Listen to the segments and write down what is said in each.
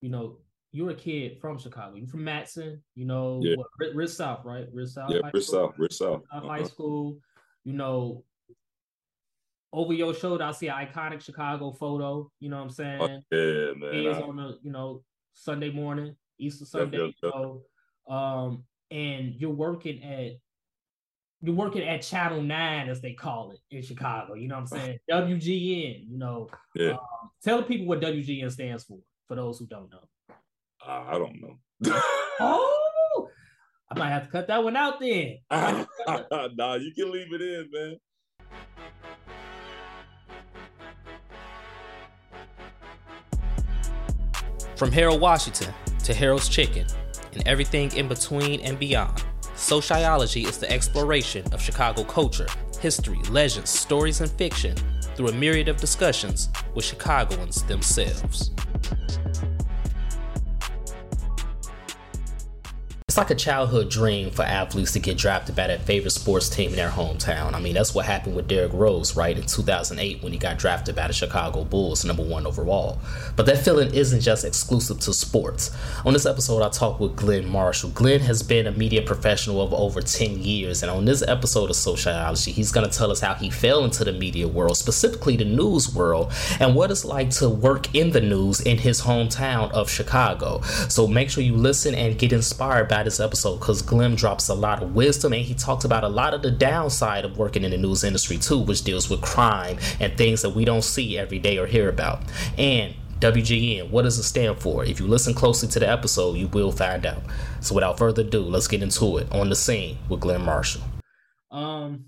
you know, you're a kid from Chicago. You're from Matteson, you know, Yeah. what, Rich South, right? Rich South. Yeah, Rich South, Rich South. Uh-huh. High School. You know, over your shoulder, I see an iconic Chicago photo. You know what I'm saying? Oh, yeah, man. is I- on a you know Sunday morning, Easter Sunday, yep, yep. you know, um, and you're working at you're working at Channel Nine, as they call it in Chicago. You know what I'm saying? WGN. You know, yeah, um, tell the people what WGN stands for. For those who don't know. Uh, I don't know. Oh, I might have to cut that one out then. nah, you can leave it in, man. From Harold Washington to Harold's Chicken and everything in between and beyond, Sociology is the exploration of Chicago culture, history, legends, stories, and fiction through a myriad of discussions with Chicagoans themselves. It's like a childhood dream for athletes to get drafted by their favorite sports team in their hometown. I mean, that's what happened with Derrick Rose, right, in 2008 when he got drafted by the Chicago Bulls, number one overall. But that feeling isn't just exclusive to sports. On this episode, I talked with Glenn Marshall. Glenn has been a media professional of over 10 years, and on this episode of Sociology, he's going to tell us how he fell into the media world, specifically the news world, and what it's like to work in the news in his hometown of Chicago. So make sure you listen and get inspired by this episode because Glenn drops a lot of wisdom and he talks about a lot of the downside of working in the news industry too, which deals with crime and things that we don't see every day or hear about. And WGN, what does it stand for? If you listen closely to the episode, you will find out. So without further ado, let's get into it on the scene with Glenn Marshall. Um,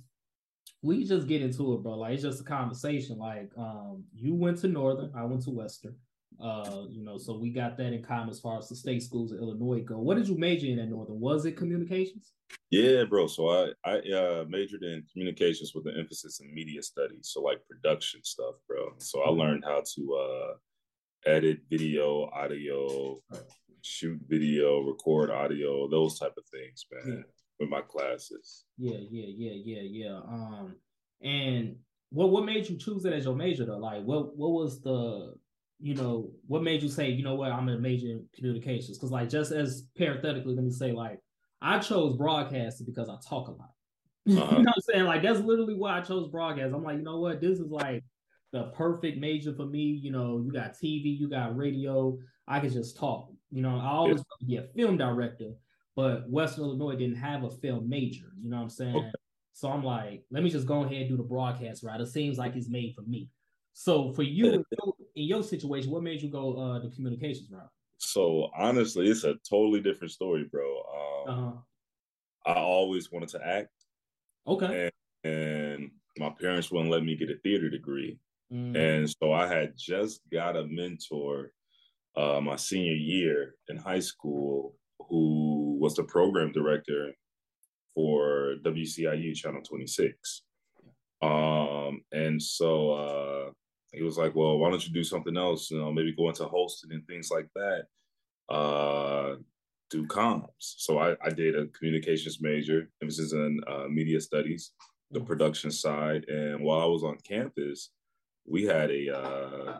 we just get into it, bro. Like it's just a conversation. Like, um, you went to Northern, I went to Western. Uh, you know, so we got that in common as far as the state schools in Illinois go. What did you major in at Northern? Was it communications? Yeah, bro. So I I uh, majored in communications with an emphasis in media studies, so like production stuff, bro. So I learned how to uh, edit video, audio, shoot video, record audio, those type of things, man. Yeah. With my classes. Yeah, yeah, yeah, yeah, yeah. Um, and what what made you choose it as your major though? Like, what what was the you know what made you say you know what I'm gonna major in communications? Because like just as parenthetically, let me say like I chose broadcasting because I talk a lot. you know Uh-huh. what I'm saying? Like that's literally why I chose broadcast. I'm like, you know what? This is like the perfect major for me. You know, you got TV, you got radio. I could just talk. You know, I always wanted to be a film director, but Western Illinois didn't have a film major. You know what I'm saying? Okay. So I'm like, let me just go ahead and do the broadcast route. It seems like it's made for me. So for you, in your- situation, what made you go uh the communications route? So honestly, it's a totally different story, bro. Um, Uh-huh. I always wanted to act, Okay. and my parents wouldn't let me get a theater degree. Mm, And so I had just got a mentor uh, my senior year in high school who was the program director for WCIU Channel 26. Um, and so uh, he was like, well, why don't you do something else? You know, maybe go into hosting and things like that. Uh, do comms. So I, I did a communications major, emphasis in uh, media studies, the production side. And while I was on campus, we had a uh,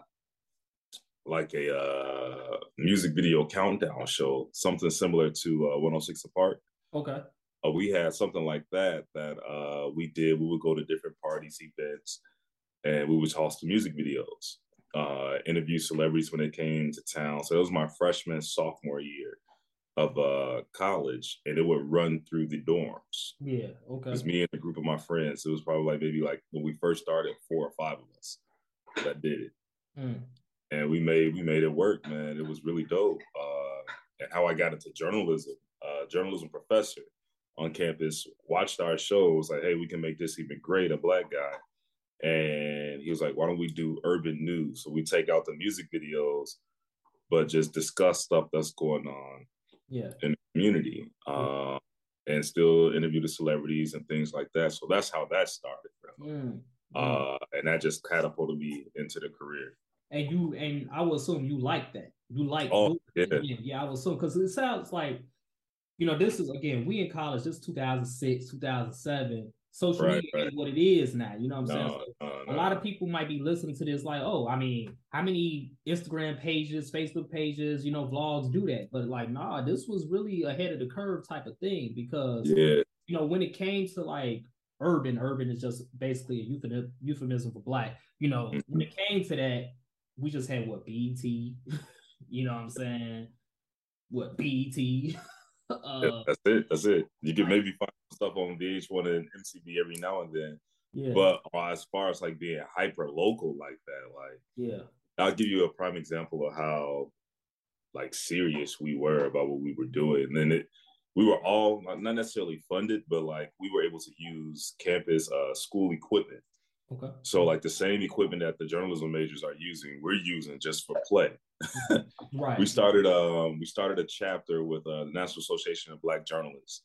like a uh, music video countdown show, something similar to uh, 106 & Park. okay. Uh, we had something like that that uh, we did. We would go to different parties, events, and we would toss the music videos, uh, interview celebrities when they came to town. So it was my freshman, sophomore year of uh, college, and it would run through the dorms. Yeah. Okay. It was me and a group of my friends. It was probably like maybe like when we first started, four or five of us that did it Mm, and we made we made it work, man. It was really dope. Uh, and how I got into journalism, uh, journalism professor on campus watched our show. Was like, hey, we can make this even great. A black guy, and he was like, why don't we do urban news? So we take out the music videos, but just discuss stuff that's going on yeah. in the community, uh, and still interview the celebrities and things like that. So that's how that started, bro. Mm. Uh, and that just catapulted me into the career. and you and I would assume you like that. You like Oh, yeah. yeah. I would assume because it sounds like you know this is again we in college. This is 2006, 2007. Social right, media right. is what it is now. You know what I'm no, saying? So no, a lot of people might be listening to this like, oh, I mean, how many Instagram pages, Facebook pages, you know, vlogs do that? But like, nah, this was really ahead of the curve type of thing because yeah. you know, when it came to like urban, urban is just basically a euphemism for black. You know, mm-hmm. when it came to that, we just had what BT, you know what I'm saying? What BET. uh, yeah, that's it. That's it. You can maybe find stuff on VH1 and MTV every now and then. Yeah. But uh, as far as like being hyper local like that, like yeah, I'll give you a prime example of how like serious we were about what we were doing. And then it we were all not necessarily funded, but like we were able to use campus uh, school equipment. Okay. So like the same equipment that the journalism majors are using, we're using just for play. right. We started um we started a chapter with uh, the National Association of Black Journalists,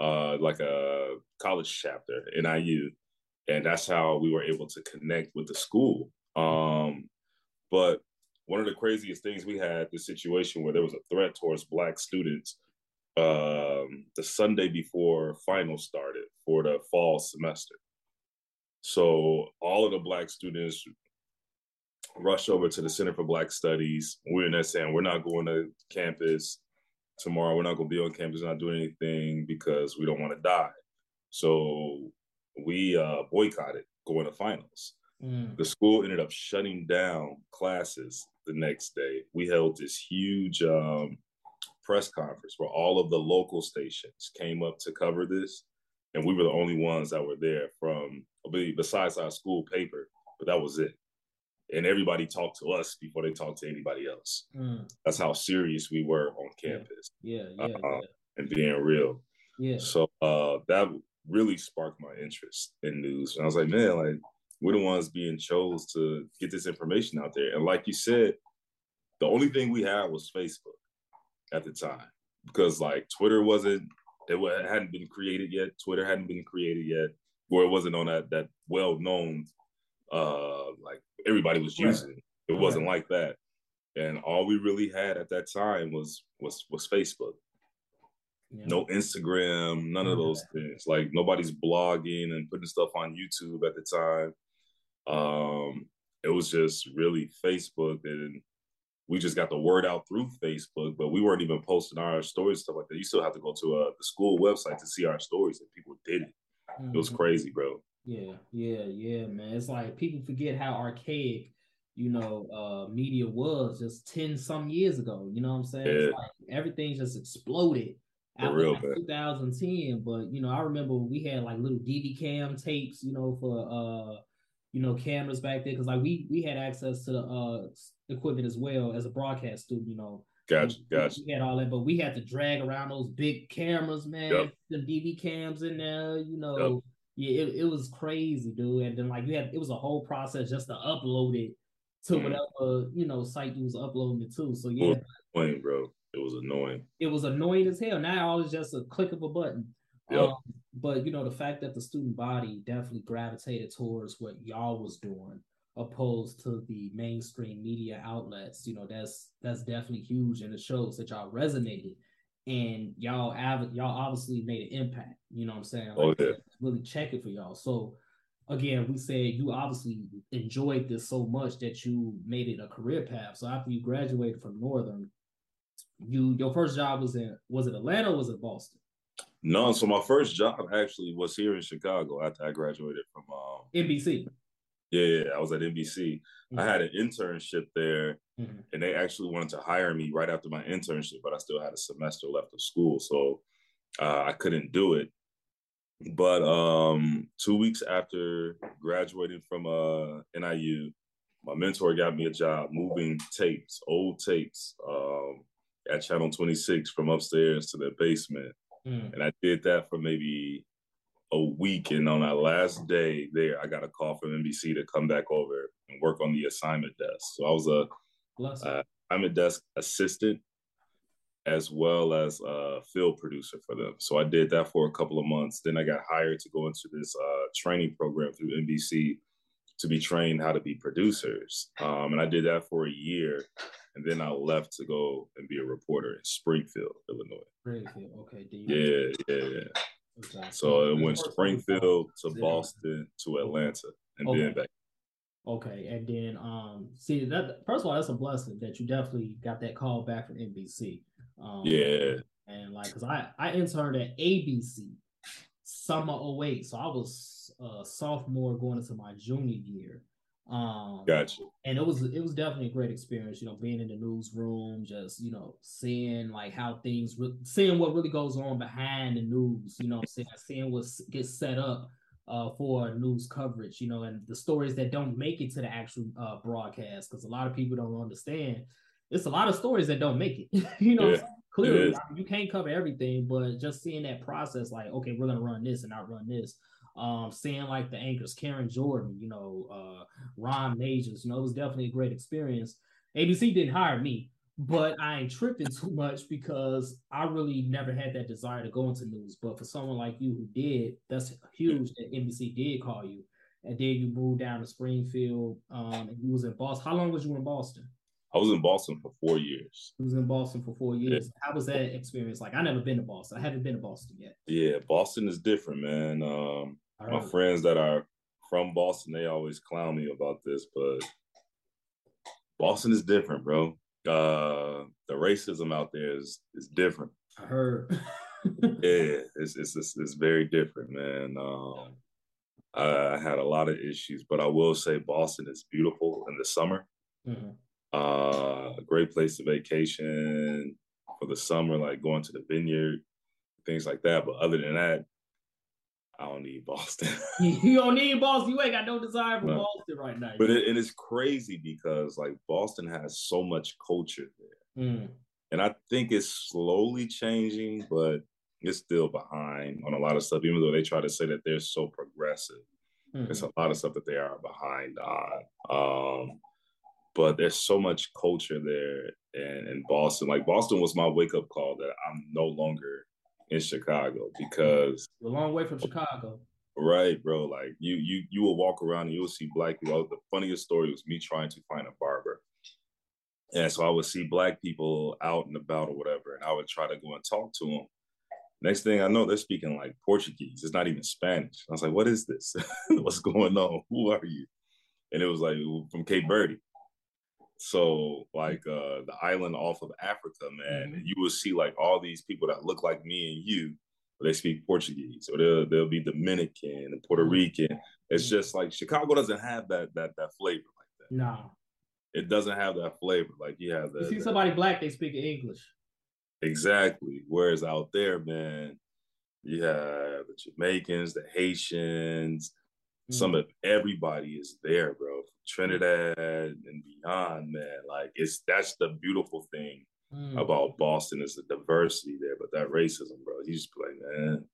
uh like a college chapter NIU, and that's how we were able to connect with the school. Um, but one of the craziest things we had the situation where there was a threat towards black students um, the Sunday before finals started for the fall semester. So all of the black students rush over to the Center for Black Studies. We're in there saying we're not going to campus tomorrow. We're not going to be on campus, not doing anything because we don't want to die. So we uh, boycotted going to finals. Mm. The school ended up shutting down classes the next day. We held this huge um, press conference where all of the local stations came up to cover this, and we were the only ones that were there from besides our school paper, but that was it. And everybody talked to us before they talked to anybody else. Mm. That's how serious we were on campus. Yeah, yeah, yeah, uh, and being real. Yeah. So uh, that really sparked my interest in news, and I was like, man, like we're the ones being chose to get this information out there. And like you said, the only thing we had was Facebook at the time because like Twitter wasn't it hadn't been created yet. Twitter hadn't been created yet, or it wasn't on that that well known uh like everybody was using. Right. It wasn't like that, and all we really had at that time was was was Facebook. Yeah. No Instagram, none of those things. Like nobody's blogging and putting stuff on YouTube at the time. Um, it was just really Facebook and we just got the word out through Facebook, but we weren't even posting our stories stuff like that. You still have to go to uh, the school website to see our stories, and people did it. Mm-hmm. It was mm-hmm. crazy, bro. Yeah, yeah, yeah, man. It's like people forget how archaic, you know, uh, media was just ten some years ago. You know what I'm saying? Yeah. Like everything just exploded after real, like 2010. But you know, I remember we had like little DV cam tapes, you know, for uh you know, cameras back there because like we we had access to the uh equipment as well as a broadcast student, you know. Gotcha, gotcha. We had all that, but we had to drag around those big cameras, man. Yep. The DV cams in there, you know. Yep. Yeah, it, it was crazy, dude. And then like you had it was a whole process just to upload it to mm. whatever, you know, site you was uploading it to. So yeah. It annoying, bro. It was annoying. It was annoying as hell. Now it's just a click of a button. Yep. Um, but you know, the fact that the student body definitely gravitated towards what y'all was doing opposed to the mainstream media outlets, you know, that's that's definitely huge and it shows that y'all resonated and y'all av- y'all obviously made an impact. You know what I'm saying? Oh, like, oh, yeah. Really check it for y'all. So again, we said you obviously enjoyed this so much that you made it a career path. So after you graduated from Northern, you your first job was in was it Atlanta or was it Boston? No, so my first job actually was here in Chicago after I graduated from um, NBC. Yeah, yeah, I was at NBC. Mm-hmm. I had an internship there, mm-hmm. and they actually wanted to hire me right after my internship, but I still had a semester left of school, so uh, I couldn't do it. But um, two weeks after graduating from uh, NIU, my mentor got me a job moving tapes, old tapes, um, at Channel 26 from upstairs to the basement. Mm. And I did that for maybe a week. And on that last day there, I got a call from NBC to come back over and work on the assignment desk. So I was a uh, assignment desk assistant as well as a field producer for them. So I did that for a couple of months. Then I got hired to go into this uh, training program through NBC to be trained how to be producers. Um, and I did that for a year. And then I left to go and be a reporter in Springfield, Illinois. Springfield, okay. Yeah, yeah, yeah. Exactly. So it went Springfield to Boston to Atlanta and okay. then back. Okay, and then um, see that first of all, that's a blessing that you definitely got that call back from NBC. Um, yeah, and like, cause I I interned at ABC summer 08, so I was a sophomore going into my junior year. Um, gotcha. And it was it was definitely a great experience, you know, being in the newsroom, just you know, seeing like how things, re- seeing what really goes on behind the news, you know, seeing seeing what gets set up uh, for news coverage, you know, and the stories that don't make it to the actual uh, broadcast because a lot of people don't understand. It's a lot of stories that don't make it. you know, yeah, clearly I mean, you can't cover everything, but just seeing that process, like, okay, we're gonna run this and not run this. Um, seeing like the anchors, Karen Jordan, you know, uh, Ron Magers, you know, it was definitely a great experience. ABC didn't hire me, but I ain't tripping too much because I really never had that desire to go into news. But for someone like you who did, that's huge that NBC did call you. And then you moved down to Springfield. Um, and you was in Boston. How long was you in Boston? I was in Boston for four years. I was in Boston for four years. Yeah. How was that experience like? I never been to Boston. I haven't been to Boston yet. Yeah, Boston is different, man. Um, my friends that are from Boston, they always clown me about this, but Boston is different, bro uh, the racism out there is is different. I heard. yeah, it's, it's, it's it's very different, man. Um, I had a lot of issues, but I will say Boston is beautiful in the summer. Mm-hmm. Uh, a great place to vacation for the summer, like going to the vineyard, things like that. But other than that, I don't need Boston. you don't need Boston. You ain't got no desire for no. Boston right now. But it, and it's crazy because like Boston has so much culture there, mm. and I think it's slowly changing, but it's still behind on a lot of stuff. Even though they try to say that they're so progressive, mm-hmm. there's a lot of stuff that they are behind on. Um, but there's so much culture there, and in Boston, like Boston was my wake up call that I'm no longer in Chicago mm-hmm. because a long way from Chicago. Right, bro. Like you, you, you will walk around and you'll see black people. The funniest story was me trying to find a barber, and so I would see black people out and about or whatever, and I would try to go and talk to them. Next thing I know, they're speaking like Portuguese. It's not even Spanish. I was like, "What is this? What's going on? Who are you?" And it was like from Cape Verde. So like uh the island off of Africa, man, mm-hmm. you will see like all these people that look like me and you, but they speak Portuguese, or they'll they'll be Dominican and Puerto mm-hmm. Rican. It's mm-hmm. just like Chicago doesn't have that that that flavor like that. No. It doesn't have that flavor. Like you have that. You see somebody black, they speak English. Exactly. Whereas out there, man, you have the Jamaicans, the Haitians, mm. some of everybody is there, bro. Trinidad and beyond, man. Like it's that's the beautiful thing mm. about Boston is the diversity there, but that racism, bro. You just like, man,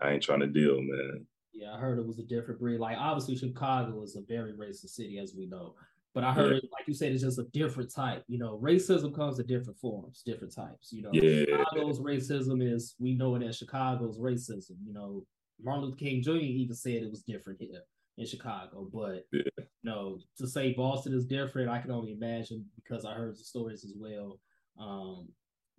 I ain't trying to deal, man. Yeah, I heard it was a different breed. Like obviously Chicago is a very racist city, as we know. But I heard, yeah. like you said, it's just a different type. You know, racism comes in different forms, different types. You know, yeah. Chicago's racism is we know it as Chicago's racism. You know, Martin Luther King Jr. even said it was different here in Chicago. But yeah. you know, to say Boston is different, I can only imagine because I heard the stories as well. Um,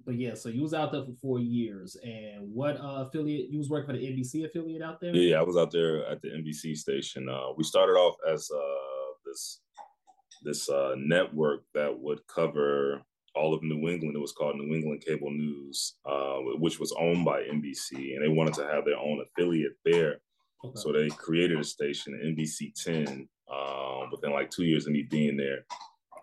but yeah, so you was out there for four years, and what uh, affiliate you was working for the NBC affiliate out there? Yeah, I was out there at the NBC station. Uh, we started off as uh, this this uh, network that would cover all of New England. It was called New England Cable News, uh, which was owned by NBC, and they wanted to have their own affiliate there. Okay. So they created a station, NBC 10, um, within like two years of me being there.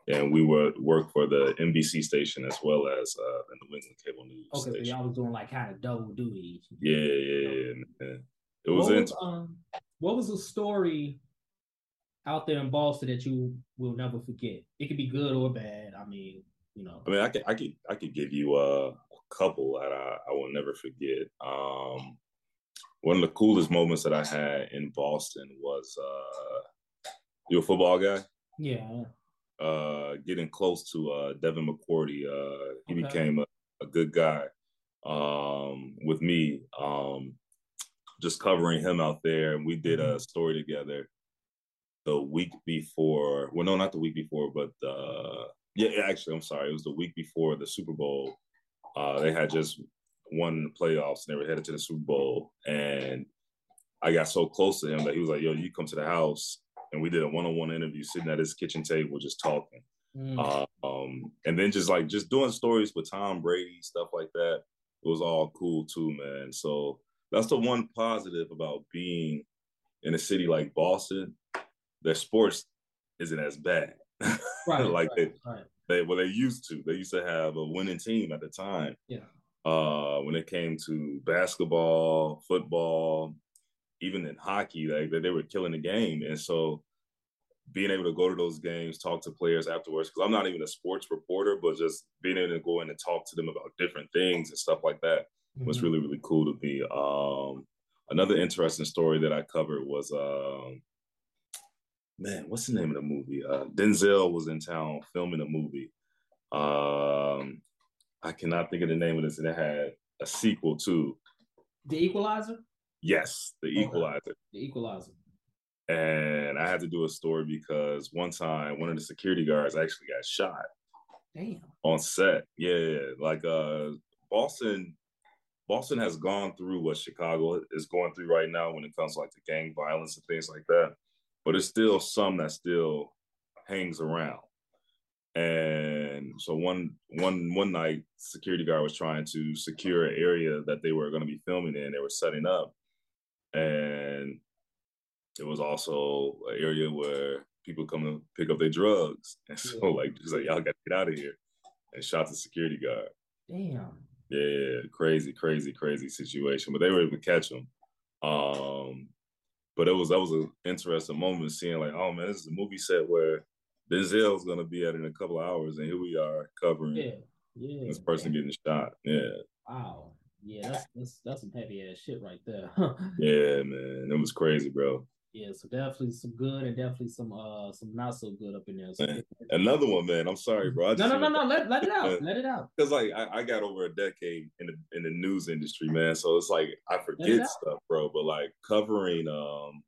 And we would work for the NBC station as well as uh, the New England Cable News. Okay, station. so y'all was doing like kind of double duty. Yeah, yeah, yeah. Man. It was, what was um, what was the story out there in Boston that you will never forget? It could be good or bad. I mean, you know. I mean, I could, I could, I could give you a couple that I, I will never forget. Um, one of the coolest moments that I had in Boston was uh you a football guy? Yeah. Uh getting close to uh Devin McCourty. Uh he okay. became a, a good guy um with me. Um just covering him out there and we did a mm-hmm. story together the week before well no not the week before but uh yeah actually i'm sorry it was the week before the super bowl uh they had just won the playoffs and they were headed to the Super Bowl. And I got so close to him that he was like, "Yo, you come to the house." And we did a one-on-one interview, sitting at his kitchen table, just talking. Mm. Uh, um, and then just like just doing stories with Tom Brady, stuff like that. It was all cool too, man. So that's the one positive about being in a city like Boston. Their sports isn't as bad. Right. like right, they, right. they well they used to. They used to have a winning team at the time. Yeah. Uh, when it came to basketball, football, even in hockey, like they, they were killing the game. And so being able to go to those games, talk to players afterwards, because I'm not even a sports reporter, but just being able to go in and talk to them about different things and stuff like that mm-hmm. was really, really cool to me. Um, another interesting story that I covered was, um, man, what's the name of the movie? Uh, Denzel was in town filming a movie. Um, I cannot think of the name of this, and it had a sequel too. The Equalizer. Yes, The Equalizer. Okay. The Equalizer and I had to do a story because one time one of the security guards actually got shot. Damn. On set. Yeah, like uh Boston Boston has gone through what Chicago is going through right now when it comes to like the gang violence and things like that. But it's still some that still hangs around. And so one one one night, security guard was trying to secure an area that they were going to be filming in. They were setting up, and it was also an area where people come to pick up their drugs. And so like he's like, y'all gotta get out of here. And shot the security guard. Damn. Yeah, crazy, crazy, crazy situation. But they were able to catch him. Um, but it was that was an interesting moment seeing like, oh man, this is a movie set where Denzel's gonna be at in a couple of hours, and here we are covering yeah, yeah, this person man. getting shot. Yeah. Wow. Yeah, that's that's that's some heavy ass shit right there. yeah, man. It was crazy, bro. Yeah, so definitely some good and definitely some uh some not so good up in there. So Another one, man. I'm sorry, bro. No, no, no, no. Let, let it out. Let it out. Because like I, I, got over a decade in the in the news industry, man. So it's like I forget stuff, bro. But like covering um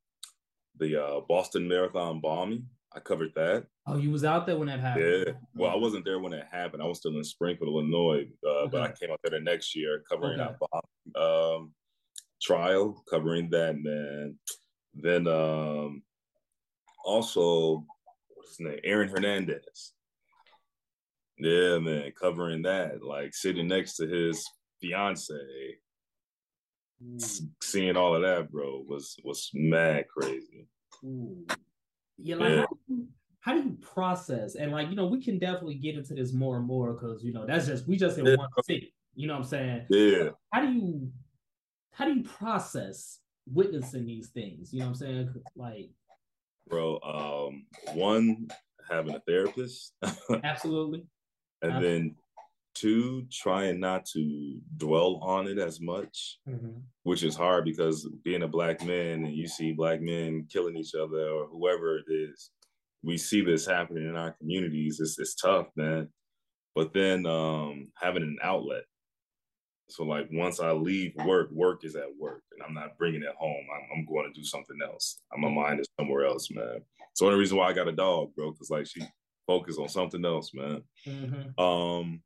the uh Boston Marathon bombing, I covered that. Oh, you was out there when that happened. Yeah. Well, I wasn't there when it happened. I was still in Springfield, Illinois. Uh, okay. But I came out there the next year covering okay. that bomb um, trial, covering that, man. Then um, also, what's his name? Aaron Hernandez. Yeah, man, covering that, like sitting next to his fiance, mm. seeing all of that, bro, was was mad crazy. Yeah, like yeah. How, do you, how, do you process? And like, you know, we can definitely get into this more and more because you know that's just we just in yeah. one city. You know what I'm saying? Yeah. How do you how do you process witnessing these things. You know what I'm saying? Like, bro, um, one having a therapist, absolutely, and absolutely. then two trying not to dwell on it as much, mm-hmm. which is hard because being a black man and you see black men killing each other or whoever it is, we see this happening in our communities. It's it's tough, man. But then um, having an outlet so like once I leave work, work is at work, and I'm not bringing it home. I'm, I'm going to do something else. My mind is somewhere else, man. So the only reason why I got a dog, bro, because like she focused on something else, man. Mm-hmm. Um,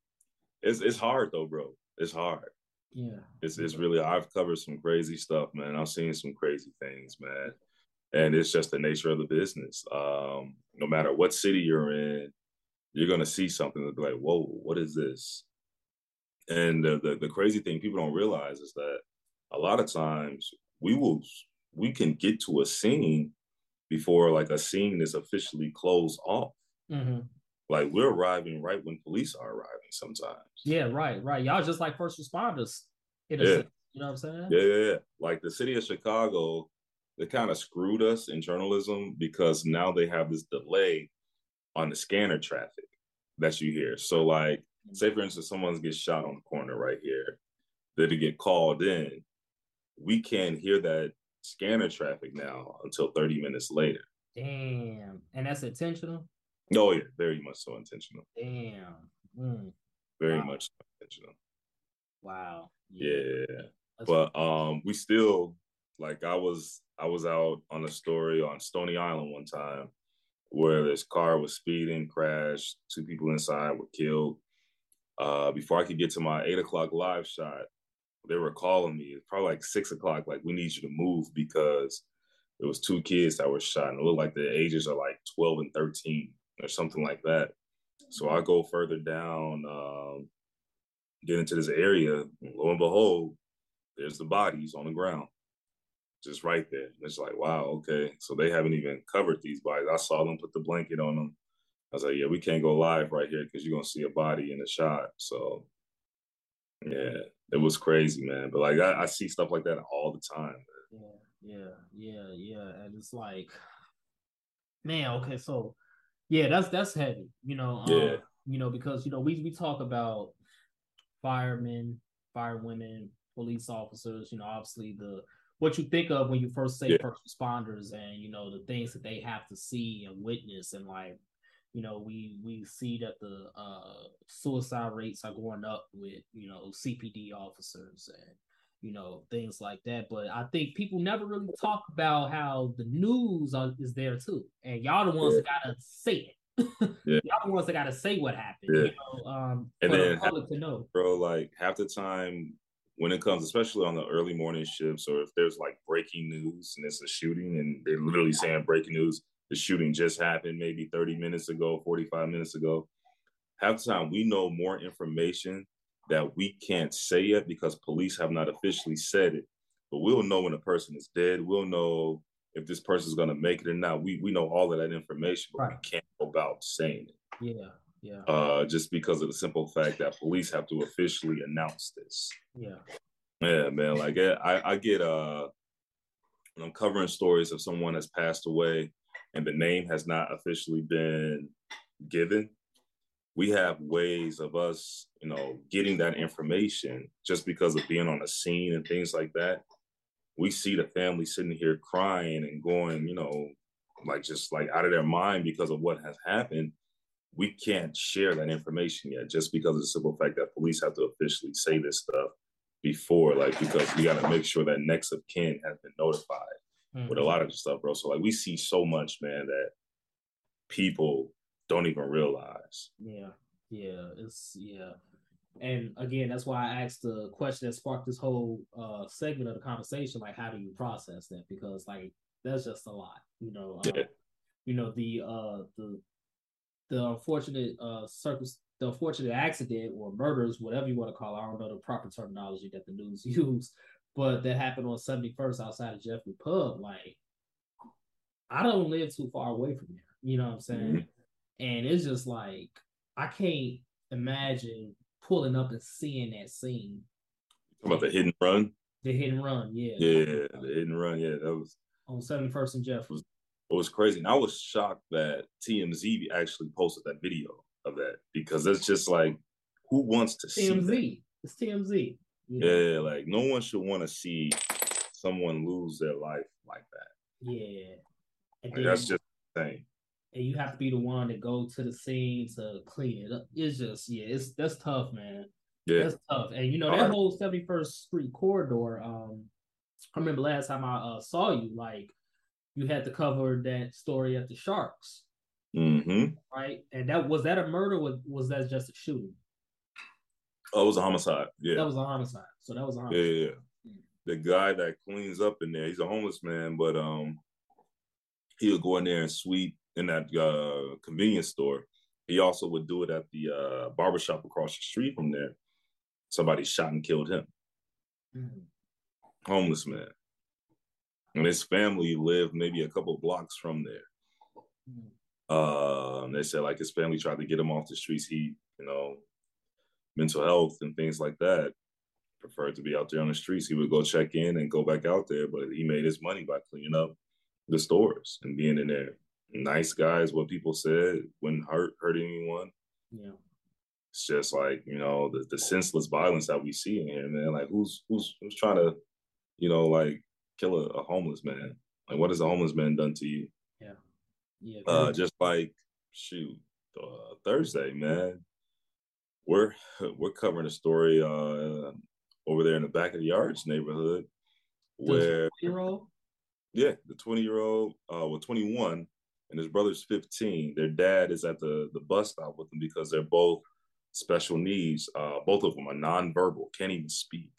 it's it's hard though, bro. It's hard. Yeah, it's it's really. I've covered some crazy stuff, man. I've seen some crazy things, man. And it's just the nature of the business. Um, no matter what city you're in, you're gonna see something that be like, "Whoa, what is this?" And the, the, the crazy thing people don't realize is that a lot of times we will we can get to a scene before like a scene is officially closed off. Mm-hmm. Like we're arriving right when police are arriving sometimes. Yeah, right, right. Y'all just like first responders. yeah. Sense, you know what I'm saying? Yeah, yeah, yeah. Like the city of Chicago, they kind of screwed us in journalism because now they have this delay on the scanner traffic that you hear. So like say for instance, someone gets shot on the corner right here, that to get called in, we can't hear that scanner traffic now until 30 minutes later. Damn. And that's intentional? Oh yeah, very much so intentional. Damn. Mm. Very wow. much so intentional. Wow. Yeah. yeah. But um we still like I was I was out on a story on Stony Island one time where this car was speeding, crashed, two people inside were killed. Uh, before I could get to my eight o'clock live shot, they were calling me. It's probably like six o'clock. Like we need you to move because it was two kids that were shot. And it looked like the ages are like twelve and thirteen or something like that. So I go further down, um, get into this area. And lo and behold, there's the bodies on the ground, just right there. And it's like, wow, okay. So they haven't even covered these bodies. I saw them put the blanket on them. I was like, yeah, we can't go live right here because you're gonna see a body in the shot. So yeah, it was crazy, man. But like I, I see stuff like that all the time. Man. Yeah, yeah, yeah, yeah. And it's like, man, okay, so yeah, that's that's heavy, you know. Yeah. Um, you know, because you know, we we talk about firemen, firewomen, police officers, you know, obviously the what you think of when you first say yeah. first responders and you know the things that they have to see and witness and like you know we we see that the uh, suicide rates are going up with you know CPD officers and you know things like that but I think people never really talk about how the news are, is there too and y'all the ones yeah. that gotta say it yeah. y'all the ones that gotta say what happened yeah. you know um and then the public to know bro like half the time when it comes especially on the early morning shifts or if there's like breaking news and it's a shooting and they're literally saying breaking news the shooting just happened maybe 30 minutes ago, 45 minutes ago. Half the time, we know more information that we can't say yet because police have not officially said it. But we'll know when a person is dead. We'll know if this person is going to make it or not. We we know all of that information, but right. we can't go about saying it. Yeah, yeah. Uh, just because of the simple fact that police have to officially announce this. Yeah. Yeah, man. Like I, I get uh, when I'm covering stories of someone that's passed away and the name has not officially been given, we have ways of us, you know, getting that information just because of being on the scene and things like that. We see the family sitting here crying and going, you know, like just like out of their mind because of what has happened. We can't share that information yet just because of the simple fact that police have to officially say this stuff before, like, because we got to make sure that next of kin has been notified mm-hmm. with a lot of stuff, bro. So like we see so much, man, that people don't even realize. Yeah, yeah, it's yeah. And again, that's why I asked the question that sparked this whole uh segment of the conversation, like how do you process that? Because like that's just a lot, you know. Uh, yeah. You know the uh the the unfortunate uh circus the unfortunate accident or murders, whatever you want to call it, I don't know the proper terminology that the news use, but that happened on 71st outside of Jeffery Pub. Like, I don't live too far away from there. You know what I'm saying? Mm-hmm. And it's just like I can't imagine pulling up and seeing that scene. About the hit and run. The hit and run, yeah. Yeah, the hit and run, yeah. That was on 71st and Jeffery. It was crazy. And I was shocked that TMZ actually posted that video of that because it's just like who wants to TMZ. see TMZ. It's TMZ. Yeah, like no one should want to see someone lose their life like that. Yeah, like, then, that's just insane. And you have to be the one to go to the scene to clean it up. It's just yeah, it's that's tough, man. Yeah, that's tough. And you know that right. whole Seventy First Street corridor. Um, I remember last time I uh, saw you, like you had to cover that story at the Sharks. Mm-hmm. Right, and that was that a murder? Was was that just a shooting? Oh, it was a homicide. Yeah. That was a homicide. So that was a homicide. Yeah, yeah. Hmm. The guy that cleans up in there, he's a homeless man, but um he'll go in there and sweep in that uh convenience store. He also would do it at the uh barbershop across the street from there. Somebody shot and killed him. Mm-hmm. Homeless man. And his family lived maybe a couple blocks from there. Mm-hmm. Uh, they said like his family tried to get him off the streets. He, you know, mental health and things like that, preferred to be out there on the streets. He would go check in and go back out there, but he made his money by cleaning up the stores and being in there. Nice guys, what people said, wouldn't hurt hurt anyone. Yeah. It's just like, you know, the, the senseless violence that we see in here, man. Like who's who's who's trying to, you know, like kill a, a homeless man? Like what has a homeless man done to you? Yeah. Yeah. Uh, just like shoot, uh, Thursday, man we're we're covering a story uh, over there in the back of the yards neighborhood where year old? Yeah the 20 year old uh well 21 and his brother's 15 their dad is at the the bus stop with them because they're both special needs. Uh both of them are nonverbal can't even speak.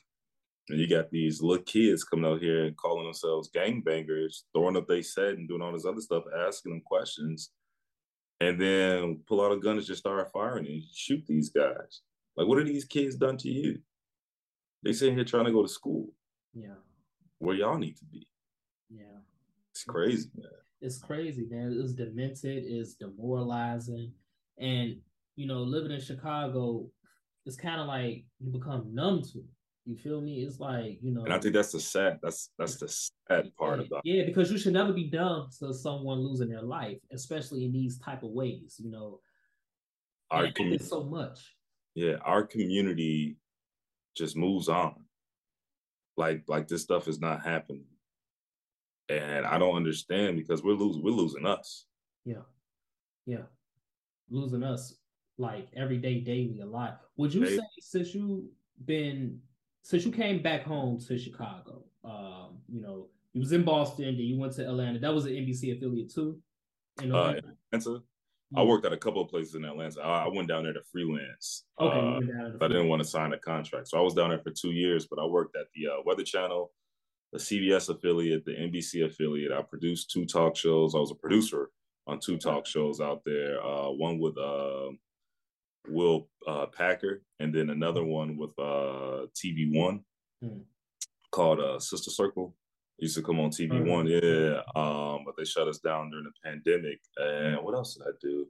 And you got these little kids coming out here and calling themselves gangbangers, throwing up their set and doing all this other stuff, asking them questions, and then pull out a gun and just start firing and shoot these guys. Like, what are these kids done to you? They sitting here trying to go to school. Yeah. Where y'all need to be. Yeah. It's crazy, man. It's crazy, man. It's demented, it's demoralizing. And, you know, living in Chicago, it's kind of like you become numb to it. You feel me? It's like, you know. And I think that's the sad, that's that's the sad part yeah, about it. Yeah, because you should never be dumb to someone losing their life, especially in these type of ways, you know. Our community so much. Yeah, our community just moves on. Like like this stuff is not happening. And I don't understand because we're losing we're losing us. Yeah. Yeah. Losing us like every day, daily, a lot. Would you say since you've been since you came back home to Chicago, um, you know, you was in Boston, then you went to Atlanta. That was an NBC affiliate too. In uh, Atlanta. Yeah. I worked at a couple of places in Atlanta. I, I went down there to freelance. Okay, uh, to I didn't want to sign a contract, so I was down there for two years. But I worked at the uh, Weather Channel, the CBS affiliate, the NBC affiliate. I produced two talk shows. I was a producer on two talk shows out there. Uh, one with uh, Will uh, Packer, and then another one with uh, TV One hmm. called uh, Sister Circle. It used to come on TV One, yeah. Um, but they shut us down during the pandemic. And what else did I do?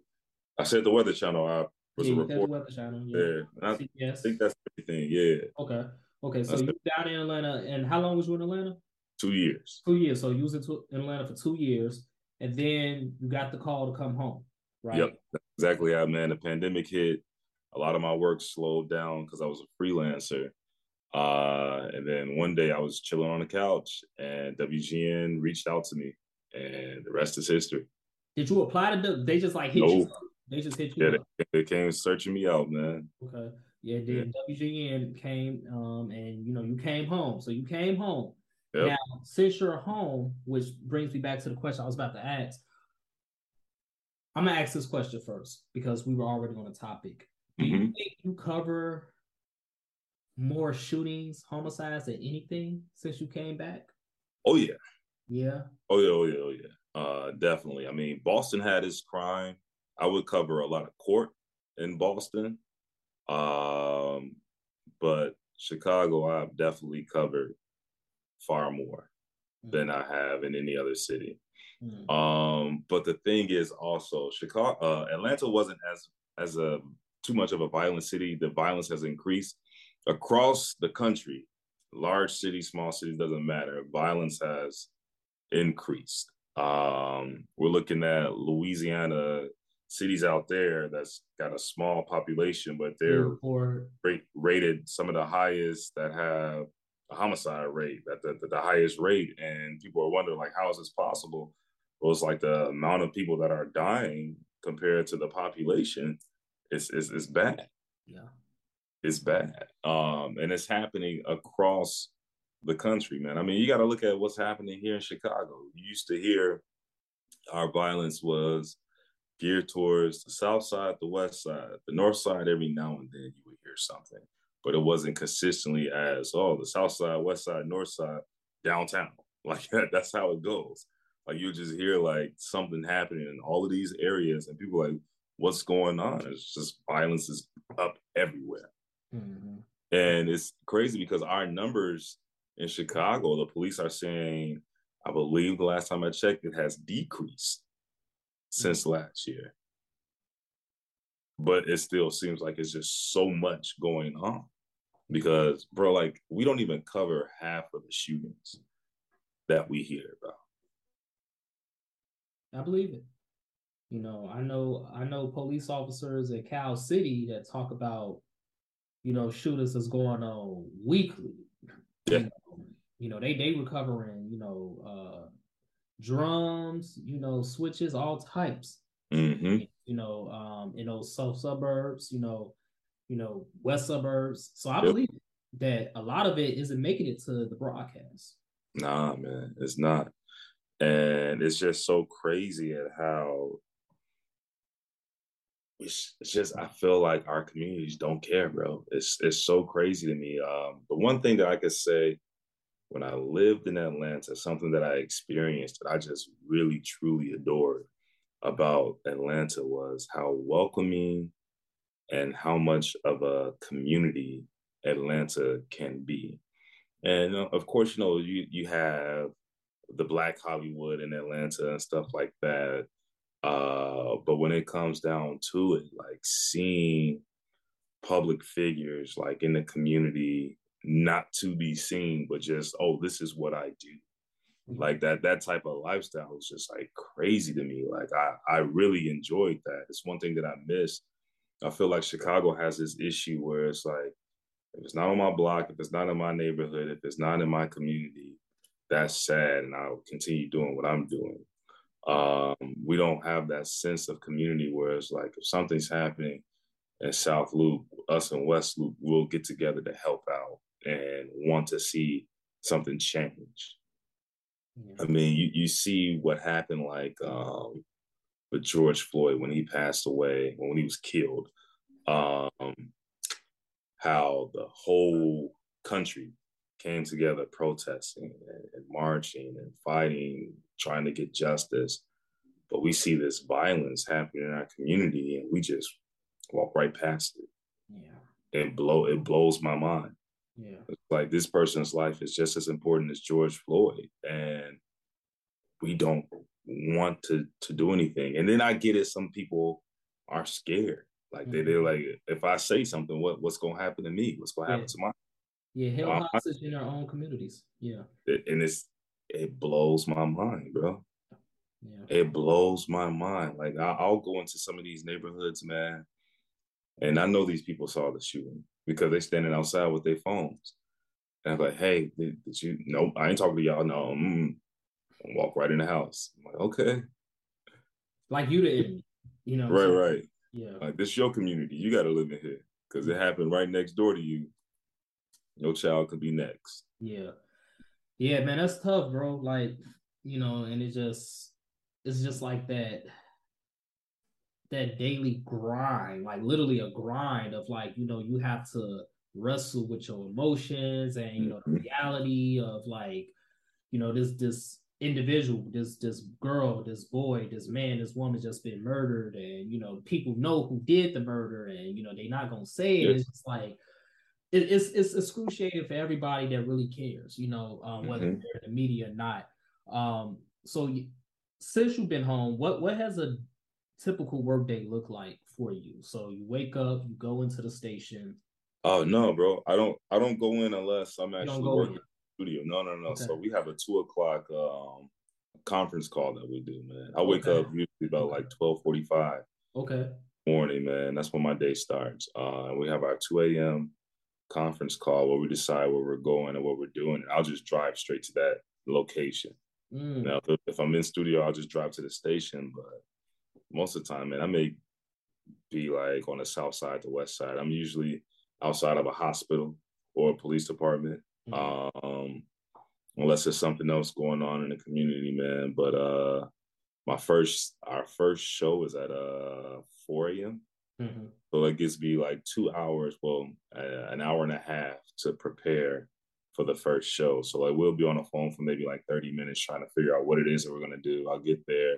I said the Weather Channel. I was yeah, a reporter. Weather Channel, yeah. I think that's everything. Yeah. Okay. Okay. So you down in Atlanta, and how long was you in Atlanta? Two years. Two years. So you was in Atlanta for two years, and then you got the call to come home right? Yep, exactly how man. The pandemic hit. A lot of my work slowed down because I was a freelancer. Uh, and then one day I was chilling on the couch, and WGN reached out to me, and the rest is history. Did you apply to them? They just like hit you. They just hit you. Yeah, they, they, came searching me out, man. Okay. Yeah, then yeah. WGN came, um, and you know you came home. So you came home. Yep. Now, since you're home, which brings me back to the question I was about to ask, I'm gonna ask this question first because we were already on the topic. Do mm-hmm. you think you cover more shootings, homicides than anything since you came back? Oh yeah. Yeah. Oh yeah, oh yeah, oh yeah. Uh definitely. I mean, Boston had its crime. I would cover a lot of court in Boston. Um, but Chicago I've definitely covered far more mm-hmm. than I have in any other city. Mm. Um, but the thing is also Chicago, uh, Atlanta wasn't as as a too much of a violent city. The violence has increased across the country. Large cities, small cities, doesn't matter. Violence has increased. Um, we're looking at Louisiana cities out there that's got a small population, but they're rate, rated some of the highest that have a homicide rate, that the, the, the highest rate. And people are wondering, like, how is this possible? It's like the amount of people that are dying compared to the population is is, is bad. Yeah. It's bad. Um, and it's happening across the country, man. I mean, you got to look at what's happening here in Chicago. You used to hear our violence was geared towards the south side, the west side, the north side. Every now and then you would hear something, but it wasn't consistently as oh the south side, west side, north side, downtown. Like that's how it goes. Like you just hear like something happening in all of these areas, and people like, what's going on? It's just violence is up everywhere. Mm-hmm. And it's crazy because our numbers in Chicago, the police are saying, I believe the last time I checked, it has decreased since mm-hmm. last year. But it still seems like it's just so much going on because, bro, like we don't even cover half of the shootings that we hear about. I believe it. You know, I know I know police officers at Cal City that talk about, you know, shooters that's going on weekly. Yeah. You know, you know they they recovering, you know, uh drums, you know, switches, all types. Mm-hmm. You know, um, in those south suburbs, you know, you know, west suburbs. So I yep. believe that a lot of it isn't making it to the broadcast. Nah, man, it's not. And it's just so crazy at how it's, it's just I feel like our communities don't care, bro. It's it's so crazy to me. Um, but one thing that I could say when I lived in Atlanta, something that I experienced that I just really truly adored about Atlanta was how welcoming and how much of a community Atlanta can be. And uh, of course, you know, you you have the Black Hollywood in Atlanta and stuff like that. Uh, but when it comes down to it, like seeing public figures like in the community not to be seen, but just, oh, this is what I do. Mm-hmm. Like that, that type of lifestyle is just like crazy to me. Like I, I really enjoyed that. It's one thing that I missed. I feel like Chicago has this issue where it's like, if it's not on my block, if it's not in my neighborhood, if it's not in my community, that's sad. And I'll continue doing what I'm doing. Um, we don't have that sense of community where it's like if something's happening in South Loop, us in West Loop will get together to help out and want to see something change. Yeah. I mean, you, you see what happened like um, with George Floyd when he passed away, when he was killed, um, how the whole country came together protesting and, and marching and fighting, trying to get justice. But we see this violence happening in our community and we just walk right past it. Yeah. And blow it blows my mind. Yeah. It's like this person's life is just as important as George Floyd. And we don't want to to do anything. And then I get it, some people are scared. Like mm-hmm. they, they're like, if I say something, what what's gonna happen to me? What's gonna happen yeah. to my yeah, held hostage in our own communities. Yeah. And it's it blows my mind, bro. Yeah. It blows my mind. Like I, will go into some of these neighborhoods, man, and I know these people saw the shooting because they're standing outside with their phones. And I'm like, hey, did, did you? Nope, I ain't talking to y'all. No, mm. walk right in the house. I'm like, okay. Like you did, you know. Right, so, right. Yeah. Like this your community. You got to live in here because it happened right next door to you your child could be next. Yeah. Yeah, man, that's tough, bro. Like, you know, and it just it's just like that that daily grind, like literally a grind of like, you know, you have to wrestle with your emotions and you know the mm-hmm. reality of like, you know, this this individual, this this girl, this boy, this man, this woman just been murdered, and you know, people know who did the murder, and you know, they're not gonna say it. Yes. It's just like it, it's it's excruciating for everybody that really cares, you know, um, whether mm-hmm. they're in the media or not. Um, so since you've been home, what what has a typical workday look like for you? So you wake up, you go into the station. Oh no, bro! I don't I don't go in unless I'm actually working in the studio. No, no, no. Okay. So we have a two o'clock um, conference call that we do, man. I wake okay. up usually about like twelve forty five. Okay. Morning, man. That's when my day starts. Uh, we have our two a.m conference call where we decide where we're going and what we're doing. And I'll just drive straight to that location. Mm. Now, if, I'm in studio, I'll just drive to the station. But most of the time, man, I may be like on the south side, the west side. I'm usually outside of a hospital or a police department. Mm. Um, unless there's something else going on in the community, man. But uh my first our first show is at uh 4 a.m. Mm-hmm. So it gives me like two hours, well, uh, an hour and a half to prepare for the first show. So like we'll be on the phone for maybe like 30 minutes trying to figure out what it is that we're gonna do. I'll get there.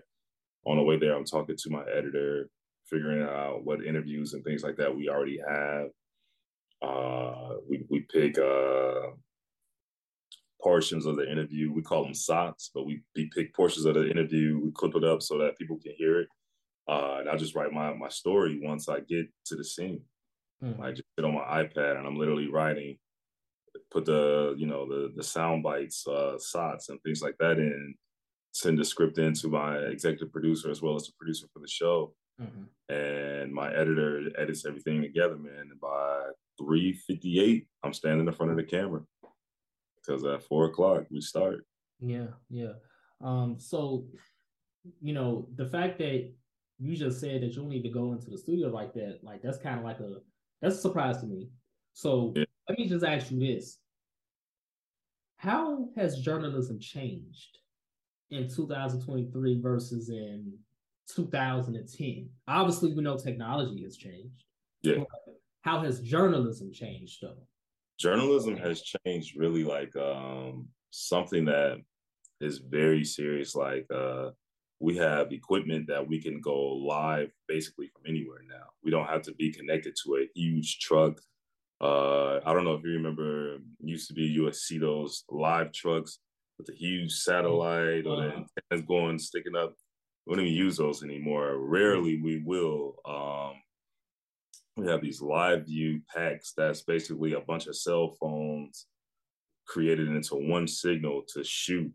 On the way there, I'm talking to my editor, figuring out what interviews and things like that we already have. Uh, we we pick uh, portions of the interview. We call them SOTs, but we, we pick portions of the interview. We clip it up so that people can hear it uh, and I just write my my story once I get to the scene. Mm-hmm. I just sit on my iPad and I'm literally writing, put the you know the the sound bites, uh, SOTs and things like that in, send the script in to my executive producer as well as the producer for the show, mm-hmm. and my editor edits everything together, man. And by three fifty eight, I'm standing in front of the camera because at four o'clock we start. Yeah, yeah. Um, so you know the fact that you just said that you don't need to go into the studio like that. Like that's kind of like a that's a surprise to me. So yeah. let me just ask you this: How has journalism changed in 2023 versus in 2010. Obviously, we know technology has changed. Yeah. How has journalism changed though? Journalism has changed really like um something that is very serious. Like uh we have equipment that we can go live basically from anywhere now. We don't have to be connected to a huge truck. Uh, I don't know if you remember, used to be USC those live trucks with the huge satellite or the antennas going sticking up. We don't even use those anymore. Rarely we will. Um, we have these LiveU packs that's basically a bunch of cell phones created into one signal to shoot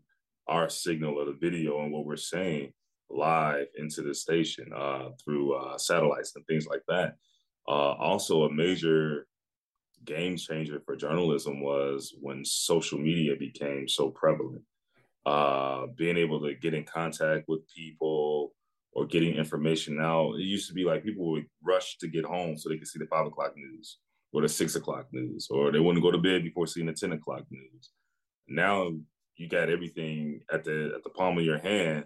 our signal of the video and what we're saying live into the station uh, through uh, satellites and things like that. Uh, also, a major game changer for journalism was when social media became so prevalent. Uh, being able to get in contact with people or getting information out. It used to be like people would rush to get home so they could see the five o'clock news or the six o'clock news, or they wouldn't go to bed before seeing the 10 o'clock news. Now you got everything at the at the palm of your hand,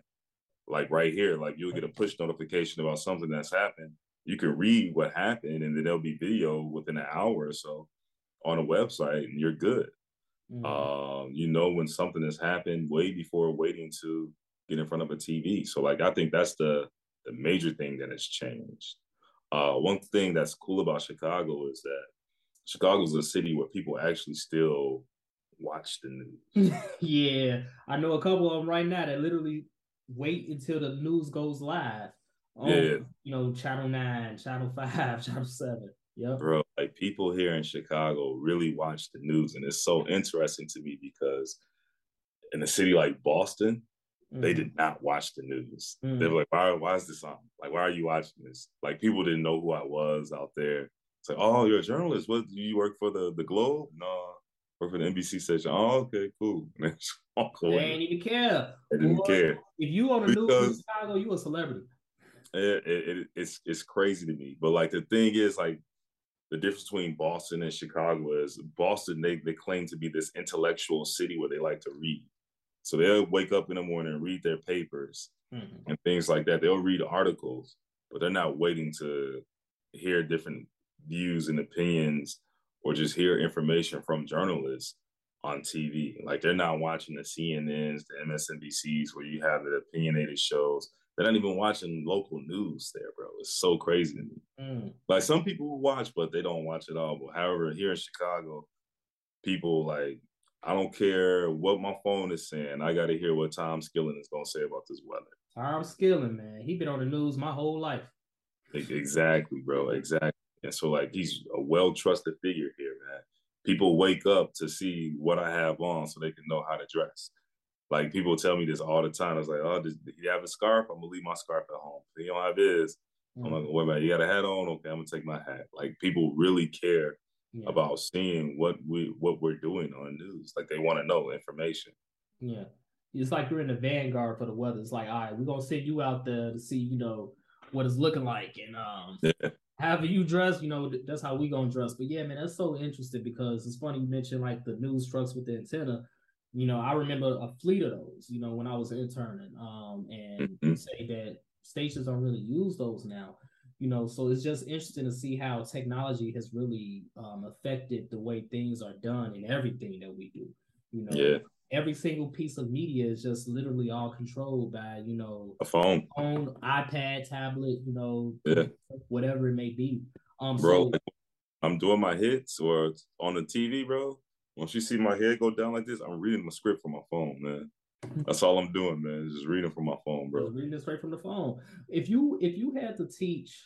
like right here. Like you'll get a push notification about something that's happened. You can read what happened, and then there'll be video within an hour or so on a website, and you're good. Mm-hmm. Um, you know when something has happened way before waiting to get in front of a TV. So like I think that's the the major thing that has changed. Uh, one thing that's cool about Chicago is that Chicago is a city where people actually still watch the news. yeah, I know a couple of them right now that literally wait until the news goes live. On, yeah, you know, Channel Nine, Channel Five, Channel Seven. Yep. bro. Like people here in Chicago really watch the news, and it's so interesting to me because in a city like Boston, mm they did not watch the news. mm They were like, why, why is this on? Like, why are you watching this? Like people didn't know who I was out there. It's like, oh, you're a journalist. What do you work for the the Globe? No, for the NBC station. Oh, okay, cool. they ain't even care. They didn't Boy, care. If you on the news in Chicago, you a celebrity. It, it, it, it's it's crazy to me. But like the thing is, like the difference between Boston and Chicago is Boston they they claim to be this intellectual city where they like to read. So they'll wake up in the morning and read their papers mm-hmm. and things like that. They'll read articles, but they're not waiting to hear different views and opinions or just hear information from journalists on TV. Like they're not watching the CNNs, the MSNBCs, where you have the opinionated shows. They're not even watching local news there, bro. It's so crazy to me. Mm. Like some people watch, but they don't watch it all. But however, here in Chicago, people like I don't care what my phone is saying. I got to hear what Tom Skilling is going to say about this weather. Tom Skilling, man, he been on the news my whole life. Exactly, bro. Exactly. And so, like, he's a well trusted figure here, man. People wake up to see what I have on so they can know how to dress. Like, people tell me this all the time. I was like, oh, does he have a scarf? I'm going to leave my scarf at home. If he don't have his, mm-hmm. I'm like, wait a minute, you got a hat on? Okay, I'm going to take my hat. Like, people really care yeah. about seeing what we what we're doing on news. Like they want to know information. Yeah. It's like you're in the vanguard for the weather. It's like, all right, we're gonna send you out there to see, you know, what it's looking like. And um yeah. However you dress, you know, that's how we gonna dress. But yeah, man, that's so interesting because it's funny you mentioned like the news trucks with the antenna. You know, I remember a fleet of those, you know, when I was interning. Um, and mm-hmm. say that stations don't really use those now you know so it's just interesting to see how technology has really um, affected the way things are done in everything that we do you know yeah every single piece of media is just literally all controlled by you know a phone phone ipad tablet you know yeah. whatever it may be um bro so, i'm doing my hits or on the tv bro once you see my head go down like this i'm reading my script from my phone man that's all I'm doing, man. Just reading from my phone, bro. Just reading it straight from the phone. If you if you had to teach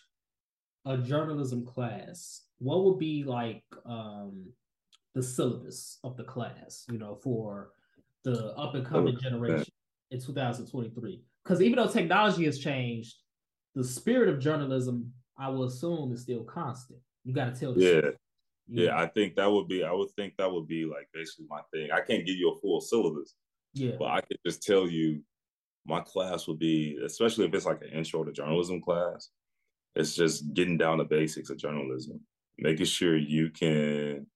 a journalism class, what would be like um the syllabus of the class, you know, for the up and coming oh, generation in 2023? Because even though technology has changed, the spirit of journalism, I will assume, is still constant. You got to tell the yeah. Yeah, I think that would be. I would think that would be like basically my thing. I can't give you a full syllabus, yeah. But I could just tell you my class would be, especially if it's like an intro to journalism class, it's just getting down the basics of journalism, making sure you can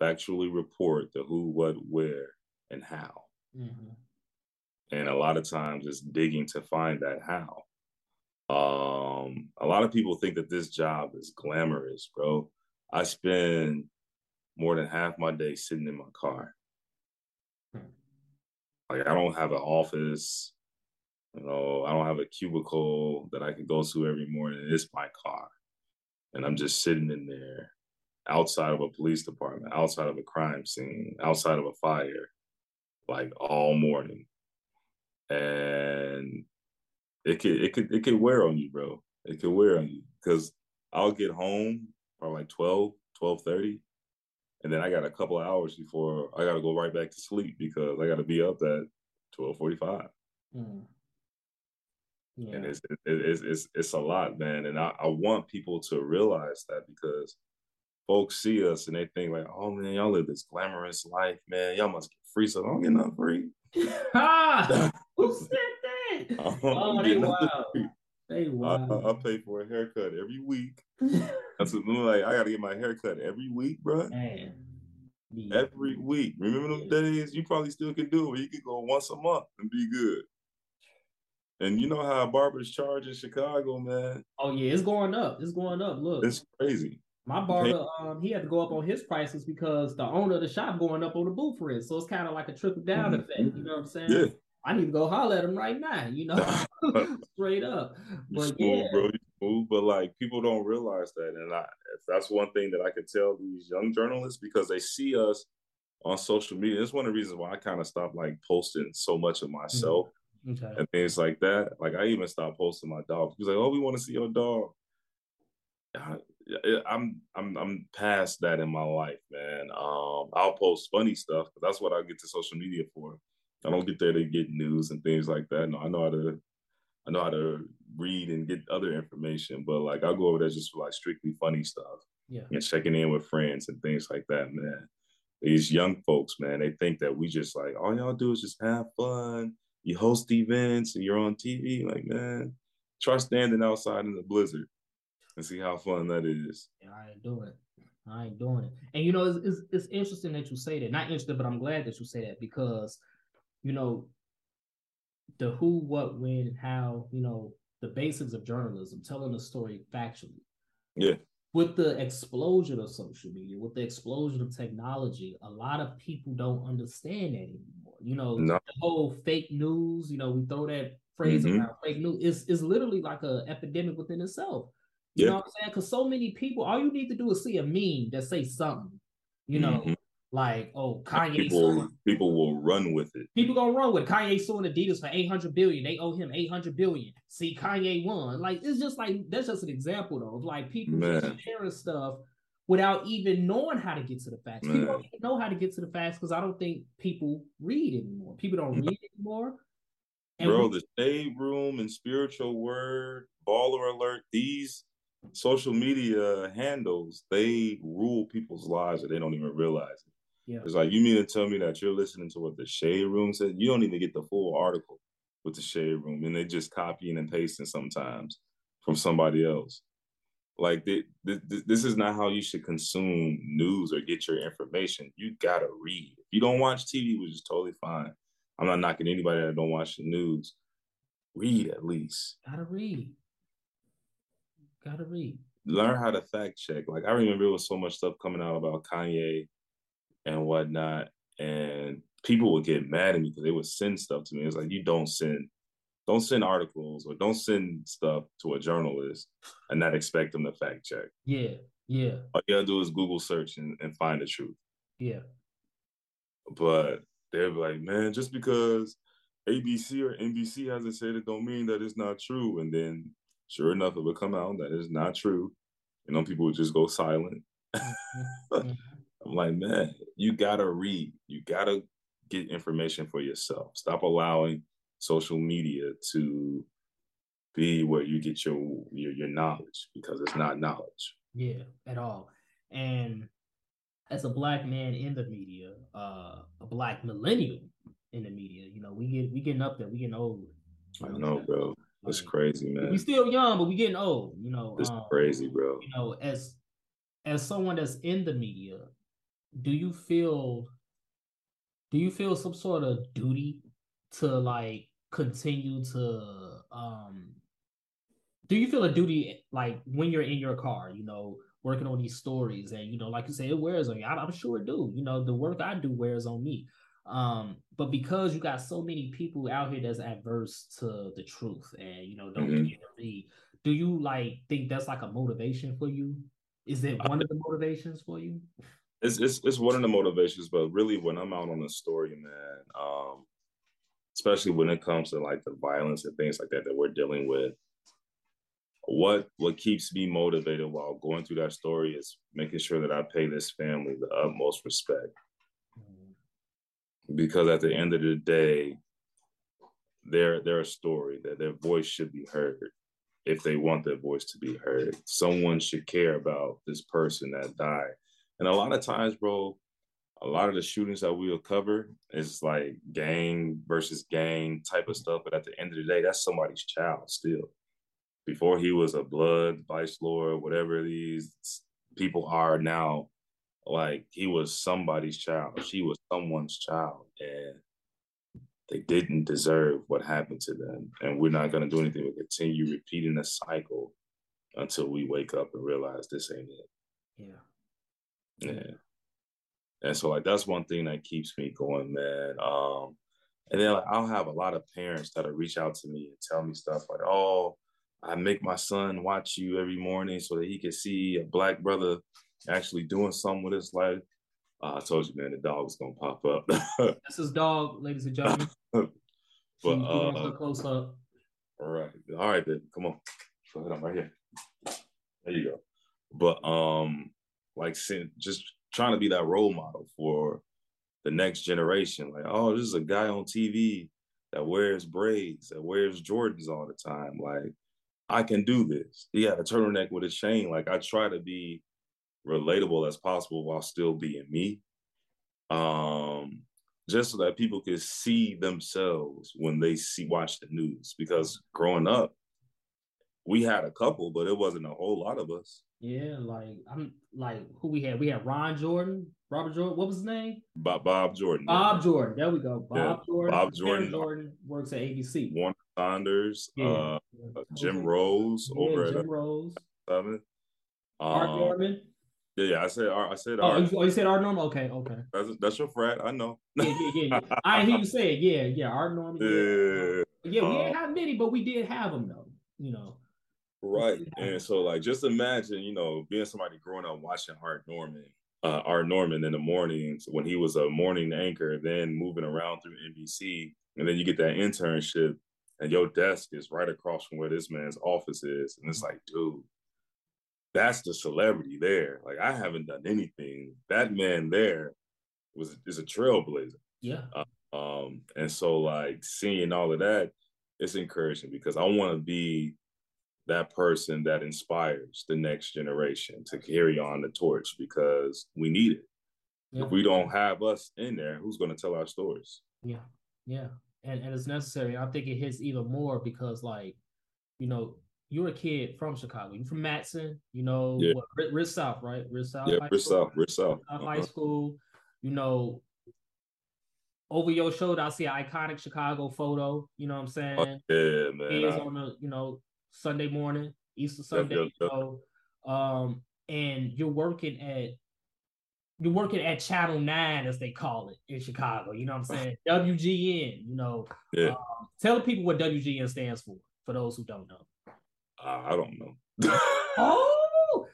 factually report the who, what, where, and how. Mm-hmm. And a lot of times it's digging to find that how. Um, a lot of people think that this job is glamorous, bro. I spend more than half my day sitting in my car. Like I don't have an office. You know, I don't have a cubicle that I can go to every morning. It's my car. And I'm just sitting in there outside of a police department, outside of a crime scene, outside of a fire, like all morning. And it could it could it could wear on you, bro. It could wear on you. Cause I'll get home by like 12, 12 30. And then I got a couple hours before I gotta go right back to sleep because I gotta be up at twelve forty five. Mm. Yeah. And it's, it's it's it's a lot, man. And I, I want people to realize that because folks see us and they think like, oh man, y'all live this glamorous life, man. Y'all must get free. So I don't get nothing free. ah, who said that? oh, they wild. They wild. I, I, pay for a haircut every week. That's what, like I gotta get my haircut every week, bro. Every week. Remember them days? You probably still can do it. You could go once a month and be good. And you know how barbers charge in Chicago, man. Oh yeah, it's going up. It's going up. Look, it's crazy. My barber, um, he had to go up on his prices because the owner of the shop going up on the booth rent. So it's kind of like a trickle down mm-hmm. effect. You know what I'm saying? Yeah. I need to go holler at him right now. You know, straight up. But smooth, yeah. bro. Smooth, but like people don't realize that, and I, that's one thing that I can tell these young journalists because they see us on social media. It's one of the reasons why I kind of stopped like posting so much of myself mm-hmm. okay. and things like that. Like I even stopped posting my dog. He's like, "Oh, we want to see your dog." I'm I'm I'm past that in my life, man. Um, I'll post funny stuff, but that's what I get to social media for. I don't get there to get news and things like that. No, I know how to I know how to read and get other information, but like I'll go over there just for like strictly funny stuff. Yeah. And checking in with friends and things like that, man. These young folks, man, they think that we just like all y'all do is just have fun. You host events and you're on TV. Like, man, try standing outside in the blizzard and see how fun that is. Yeah, I ain't doing it. I ain't doing it. And you know, it's, it's, it's interesting that you say that. Not interested, but I'm glad that you say that because, you know, the who, what, when, how, you know, the basics of journalism, telling the story factually. Yeah. With the explosion of social media, with the explosion of technology, a lot of people don't understand that anymore. You know, no. the whole fake news, you know, we throw that phrase mm-hmm. around fake news is is literally like an epidemic within itself. You yeah. know what I'm saying? Because so many people, all you need to do is see a meme that say something. You know, mm-hmm. like oh Kanye. People, suing. people will run with it. People gonna run with it. Kanye suing Adidas for eight hundred billion. They owe him eight hundred billion. See, Kanye won. Like it's just like that's just an example though of like people just sharing stuff without even knowing how to get to the facts. Man. People don't even know how to get to the facts because I don't think people read anymore. People don't read anymore. And Bro, we- the shade room and spiritual word, baller alert, these social media handles they rule people's lives and they don't even realize it. Yeah. It's like you mean to tell me that you're listening to what the shade room said? You don't even get the full article with the shade room, and they're just copying and pasting sometimes from somebody else. Like they, this, this is not how you should consume news or get your information. You gotta read. If you don't watch TV, which is totally fine. I'm not knocking anybody that don't watch the news. Read at least. Gotta read. Gotta read. Learn how to fact check. Like I remember there was so much stuff coming out about Kanye and whatnot, and people would get mad at me because they would send stuff to me. It's like you don't send, don't send articles or don't send stuff to a journalist and not expect them to fact check. Yeah, yeah. All you gotta do is Google search and, and find the truth. Yeah. But they're like, man, just because ABC or NBC hasn't said it, don't mean that it's not true. And then Sure enough, it would come out that is not true. You know, people would just go silent. Mm-hmm. I'm like, man, you gotta read. You gotta get information for yourself. Stop allowing social media to be where you get your your, your knowledge because it's not knowledge. Yeah, at all. And as a black man in the media, uh, a black millennial in the media, you know, we get we getting up there, we getting old. I know, bro. That's crazy, man. We still young, but we getting old. You know, it's um, crazy, bro. You know, as as someone that's in the media, do you feel do you feel some sort of duty to like continue to um do you feel a duty like when you're in your car, you know, working on these stories and you know, like you say, it wears on you. I'm, I'm sure it do. You know, the work I do wears on me. Um, but because you got so many people out here that's adverse to the truth and you know don't mm-hmm. read, do you like think that's like a motivation for you? Is it one of the motivations for you? It's it's it's one of the motivations, but really when I'm out on a story, man, um, especially when it comes to like the violence and things like that that we're dealing with, what what keeps me motivated while going through that story is making sure that I pay this family the utmost respect because at the end of the day, they're they're a story that their voice should be heard if they want their voice to be heard. Someone should care about this person that died. And a lot of times, bro, a lot of the shootings that we'll cover is like gang versus gang type of stuff. But at the end of the day, that's somebody's child still. Before he was a blood vice lord, whatever these people are now, like he was somebody's child. She was someone's child. And they didn't deserve what happened to them. And we're not gonna do anything but continue repeating the cycle until we wake up and realize this ain't it. Yeah. Yeah. And so like that's one thing that keeps me going, man. Um, and then like, I'll have a lot of parents that'll reach out to me and tell me stuff like, "Oh, I make my son watch you every morning so that he can see a black brother actually doing something with his life. Uh, I told you, man, the dog was gonna pop up. That's his dog, ladies and gentlemen. but uh, close up. All right, all right, then come on. Go ahead, I'm right here. There you go. But um, like just trying to be that role model for the next generation. Like, oh, this is a guy on TV that wears braids, that wears Jordans all the time. Like, I can do this. He had a turtleneck with a chain. Like, I try to be relatable as possible while still being me. Um, just so that people could see themselves when they see watch the news. Because growing up, we had a couple, but it wasn't a whole lot of us. Yeah, like I'm like who we had. We had Ron Jordan, Robert Jordan. What was his name? Bob Bob Jordan. Bob Jordan. There we go. Bob yeah. Jordan. Bob Jordan. Jordan works at ABC. Warner Saunders. Yeah. Uh, Jim Rose yeah, over Jim at Rose. Seven. Art um, Norman. Yeah, yeah, I said I said oh, You, oh, you said Art Norman? Okay, okay. That's that's your frat, I know. yeah, yeah, yeah. yeah. I hear you say it. Yeah, yeah, Art Norman. Yeah, yeah. we didn't um, have many, but we did have them though. You know. Right, and so like just imagine, you know, being somebody growing up watching Art Norman, uh, Art Norman in the mornings when he was a morning anchor, then moving around through NBC, and then you get that internship, and your desk is right across from where this man's office is, and it's like, dude that's the celebrity there. Like I haven't done anything. That man there was is a trailblazer. Yeah. Uh, um, and so like seeing all of that, it's encouraging because I want to be that person that inspires the next generation to carry on the torch because we need it. Yeah. If we don't have us in there, who's going to tell our stories? Yeah, yeah, and and it's necessary. I think it hits even more because like, you know, you're a kid from Chicago. You're from Matteson, you know, yeah. what, Rich South, right? Rich South. Yeah, Rich South, Rich South. Uh-huh. High school. You know, over your shoulder, I see an iconic Chicago photo. You know what I'm saying? Oh, yeah, man. Is on a you know Sunday morning, Easter Sunday. Yep, yep, um, and you're working at you're working at Channel Nine, as they call it in Chicago. You know what I'm saying? WGN. You know, yeah. Um, tell the people what WGN stands for. For those who don't know. Uh, I don't know. oh,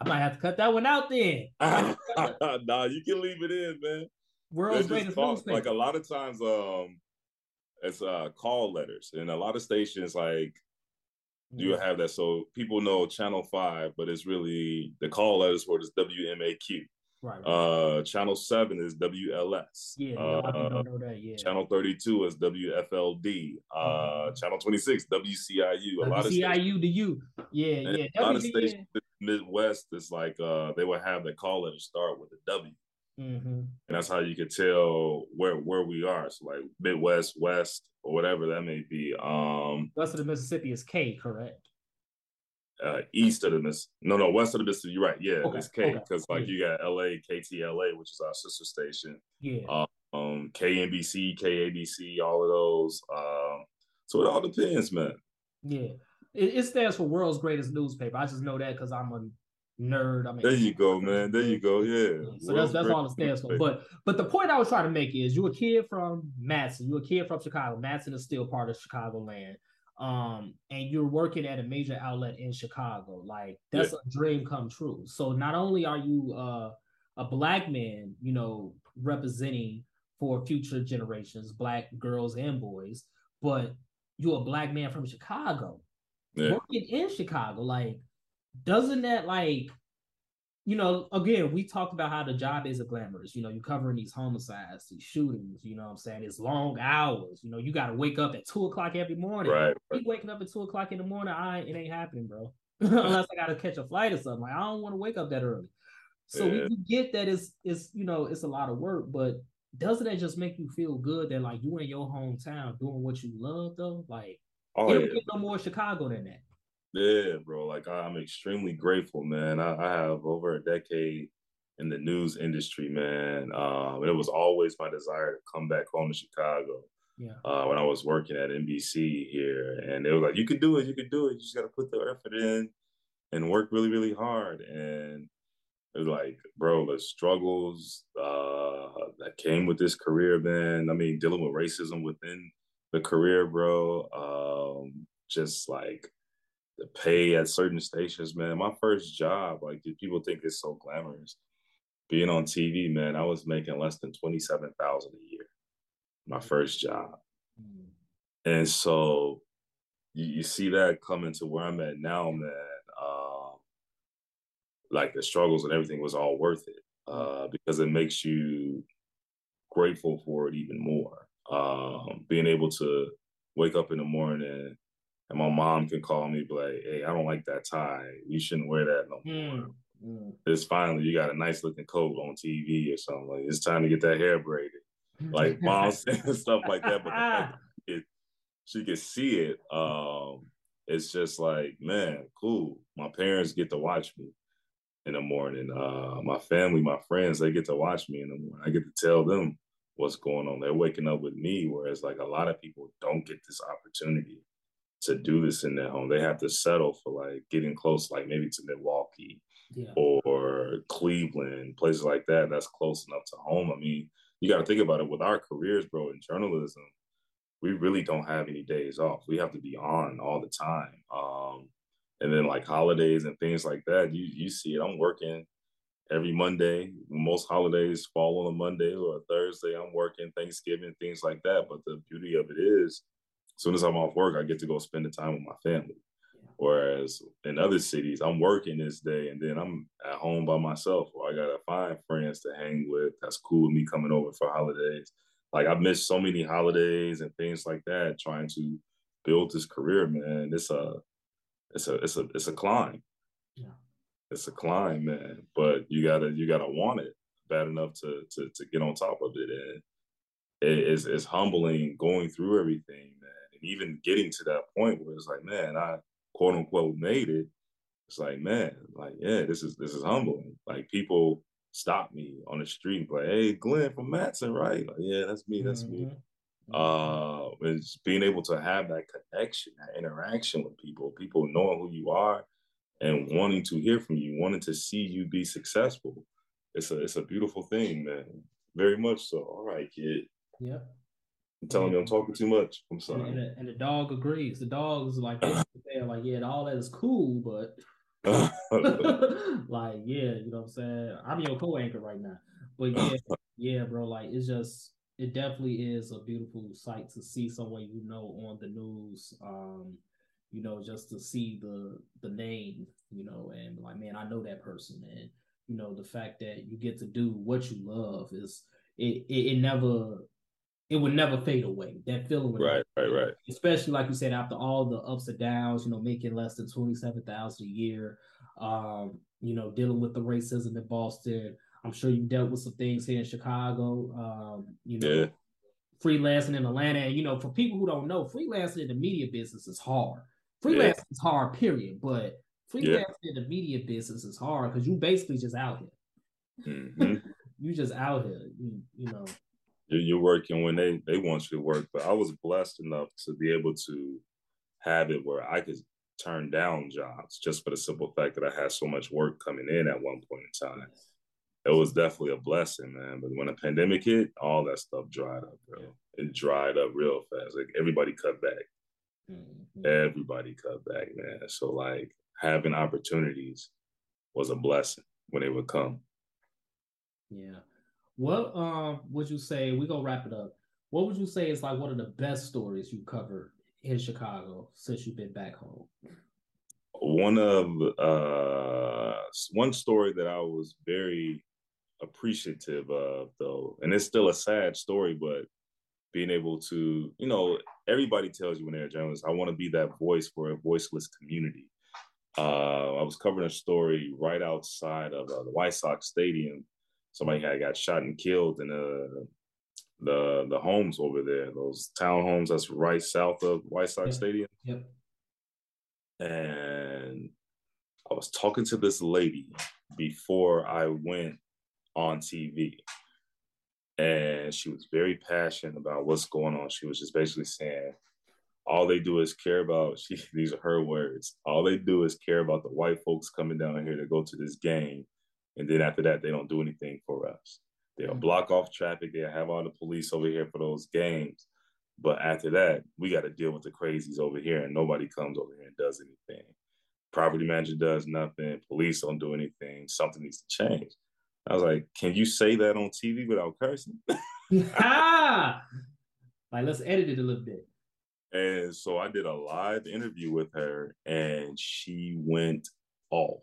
I might have to cut that one out then. nah, you can leave it in, man. World's greatest. Like a lot of times, um, it's uh call letters, and a lot of stations like you mm. have that. So people know Channel Five, but it's really the call letters for this WMAQ. Right. Uh, channel seven is WLS. Yeah, uh, don't know that. Yeah. Channel thirty-two is WFLD. Uh, mm-hmm. channel twenty-six WCIU. A lot of CIU to you. Yeah, yeah. A lot of stations Midwest is like uh, they would have the call letter start with a W. Mm-hmm. And that's how you could tell where where we are. So like Midwest, West, or whatever that may be. Um, West of the Mississippi is K, correct? Uh, east of the Miss. No, no, west of the Mississippi. You're right. Yeah, okay. it's K because okay. like you got LA, KTLA, which is our sister station. Yeah. Um, KNBC, KABC, all of those. Um, so it all depends, man. Yeah. It, it stands for world's greatest newspaper. I just know that because I'm a nerd. I mean, there you go, man. There you go. Yeah. So that's that's all it stands for. But but the point I was trying to make is you're a kid from Matteson, You're a kid from Chicago. Matteson is still part of Chicagoland. Um, and you're working at a major outlet in Chicago. Like that's yeah. a dream come true. So not only are you uh, a black man, you know, representing for future generations, black girls and boys, but you're a black man from Chicago, yeah. working in Chicago. Like doesn't that like you know, again, we talked about how the job is a glamorous. You know, you're covering these homicides, these shootings, you know what I'm saying? It's long hours. You know, you gotta wake up at two o'clock every morning. Right. Keep waking up at two o'clock in the morning, I it ain't happening, bro. Unless I gotta catch a flight or something. Like I don't want to wake up that early. So yeah. we, we get that it's it's you know it's a lot of work, but doesn't that just make you feel good that like you in your hometown doing what you love though? Like oh, you don't get no more Chicago than that. Yeah, bro. Like I'm extremely grateful, man. I, I have over a decade in the news industry, man. Um, it was always my desire to come back home to Chicago. Yeah. Uh, when I was working at NBC here, and they were like, "You can do it. You can do it. You just got to put the effort in and work really, really hard." And it was like, bro, the struggles uh, that came with this career, man. I mean, dealing with racism within the career, bro. Um, just like the pay at certain stations, man. My first job, like, people think it's so glamorous? Being on TV, man, I was making less than twenty seven thousand a year. My first job, mm. and so you, you, see that coming to where I'm at now, man. Uh, like the struggles and everything was all worth it uh, because it makes you grateful for it even more. Um, being able to wake up in the morning and my mom can call me, be like, "Hey, I don't like that tie. You shouldn't wear that no more." Mm. Mm. It's finally you got a nice looking coat on TV or something. Like it's time to get that hair braided. Like mom saying stuff like that, but it, she could see it. Um, it's just like, man, cool. My parents get to watch me in the morning. Uh, my family, my friends, they get to watch me in the morning. I get to tell them what's going on. They're waking up with me, whereas like a lot of people don't get this opportunity to do this in their home. They have to settle for like getting close, like maybe to Milwaukee yeah. or Cleveland, places like that. That's close enough to home. I mean, you got to think about it with our careers, bro, in journalism. We really don't have any days off. We have to be on all the time. Um, and then like holidays and things like that, you you see it. I'm working every Monday. Most holidays fall on a Monday or a Thursday. I'm working Thanksgiving, things like that. But the beauty of it is soon as I'm off work, I get to go spend the time with my family. Whereas in other cities, I'm working this day and then I'm at home by myself, or I gotta find friends to hang with. That's cool with me coming over for holidays. Like I've missed so many holidays and things like that, trying to build this career, man. It's a, it's a, it's a, it's a climb. Yeah, it's a climb, man. But you gotta, you gotta want it bad enough to to to get on top of it, and it's it's humbling going through everything, and even getting to that point where it's like, man, I quote unquote made it. It's like, man, like, yeah, this is this is humbling. Like people stop me on the street, like, hey, Glenn from Matteson, right? Like, yeah, that's me, that's mm-hmm. me. Uh, it's being able to have that connection, that interaction with people, people knowing who you are and wanting to hear from you, wanting to see you be successful. It's a it's a beautiful thing, man. Very much so. All right, kid. Yeah. I'm telling you, I'm talking too much. I'm sorry. And, and, the, dog agrees. The dog is like, they're like, yeah, all that is cool, but like, yeah, you know what I'm saying? I'm your co-anchor right now. But yeah, yeah, bro, like it's just it definitely is a beautiful sight to see someone you know on the news. Um, you know, just to see the the name, you know, and like, man, I know that person. And, you know, the fact that you get to do what you love is it, it, it never it would never fade away. That feeling would right, right, right. Especially like you said, after all the ups and downs, you know, making less than twenty seven thousand a year, um, you know, dealing with the racism in Boston. I'm sure you dealt with some things here in Chicago. Um, you know, yeah. freelancing in Atlanta, and you know, for people who don't know, freelancing in the media business is hard. Freelancing yeah. is hard, period. But freelancing yeah. in the media business is hard because you basically just out here. Mm-hmm. you just out here, you, you know you're working when they they want you to work. But I was blessed enough to be able to have it where I could turn down jobs just for the simple fact that I had so much work coming in at one point in time. It was definitely a blessing, man. But when the pandemic hit, all that stuff dried up, bro. It dried up real fast. Like everybody cut back. Mm-hmm. Everybody cut back, man. So like having opportunities was a blessing when they would come. Yeah. What um would you say? We gonna wrap it up. What would you say is like one of the best stories you covered in Chicago since you've been back home? One of uh one story that I was very appreciative of though, and it's still a sad story, but being able to, you know, everybody tells you when they're a journalist, I want to be that voice for a voiceless community. Uh, I was covering a story right outside of uh, the White Sox Stadium. Somebody had got shot and killed in uh, the the homes over there, those townhomes that's right south of White Sox Stadium. Yep. And I was talking to this lady before I went on TV. And she was very passionate about what's going on. She was just basically saying, all they do is care about, she, these are her words, all they do is care about the white folks coming down here to go to this game. And then after that, they don't do anything for us. They'll mm-hmm. block off traffic. They'll have all the police over here for those games. But after that, we got to deal with the crazies over here, and nobody comes over here and does anything. Property manager does nothing. Police don't do anything. Something needs to change. I was like, "Can you say that on TV without cursing?" ah, like let's edit it a little bit. And so I did a live interview with her, and she went off.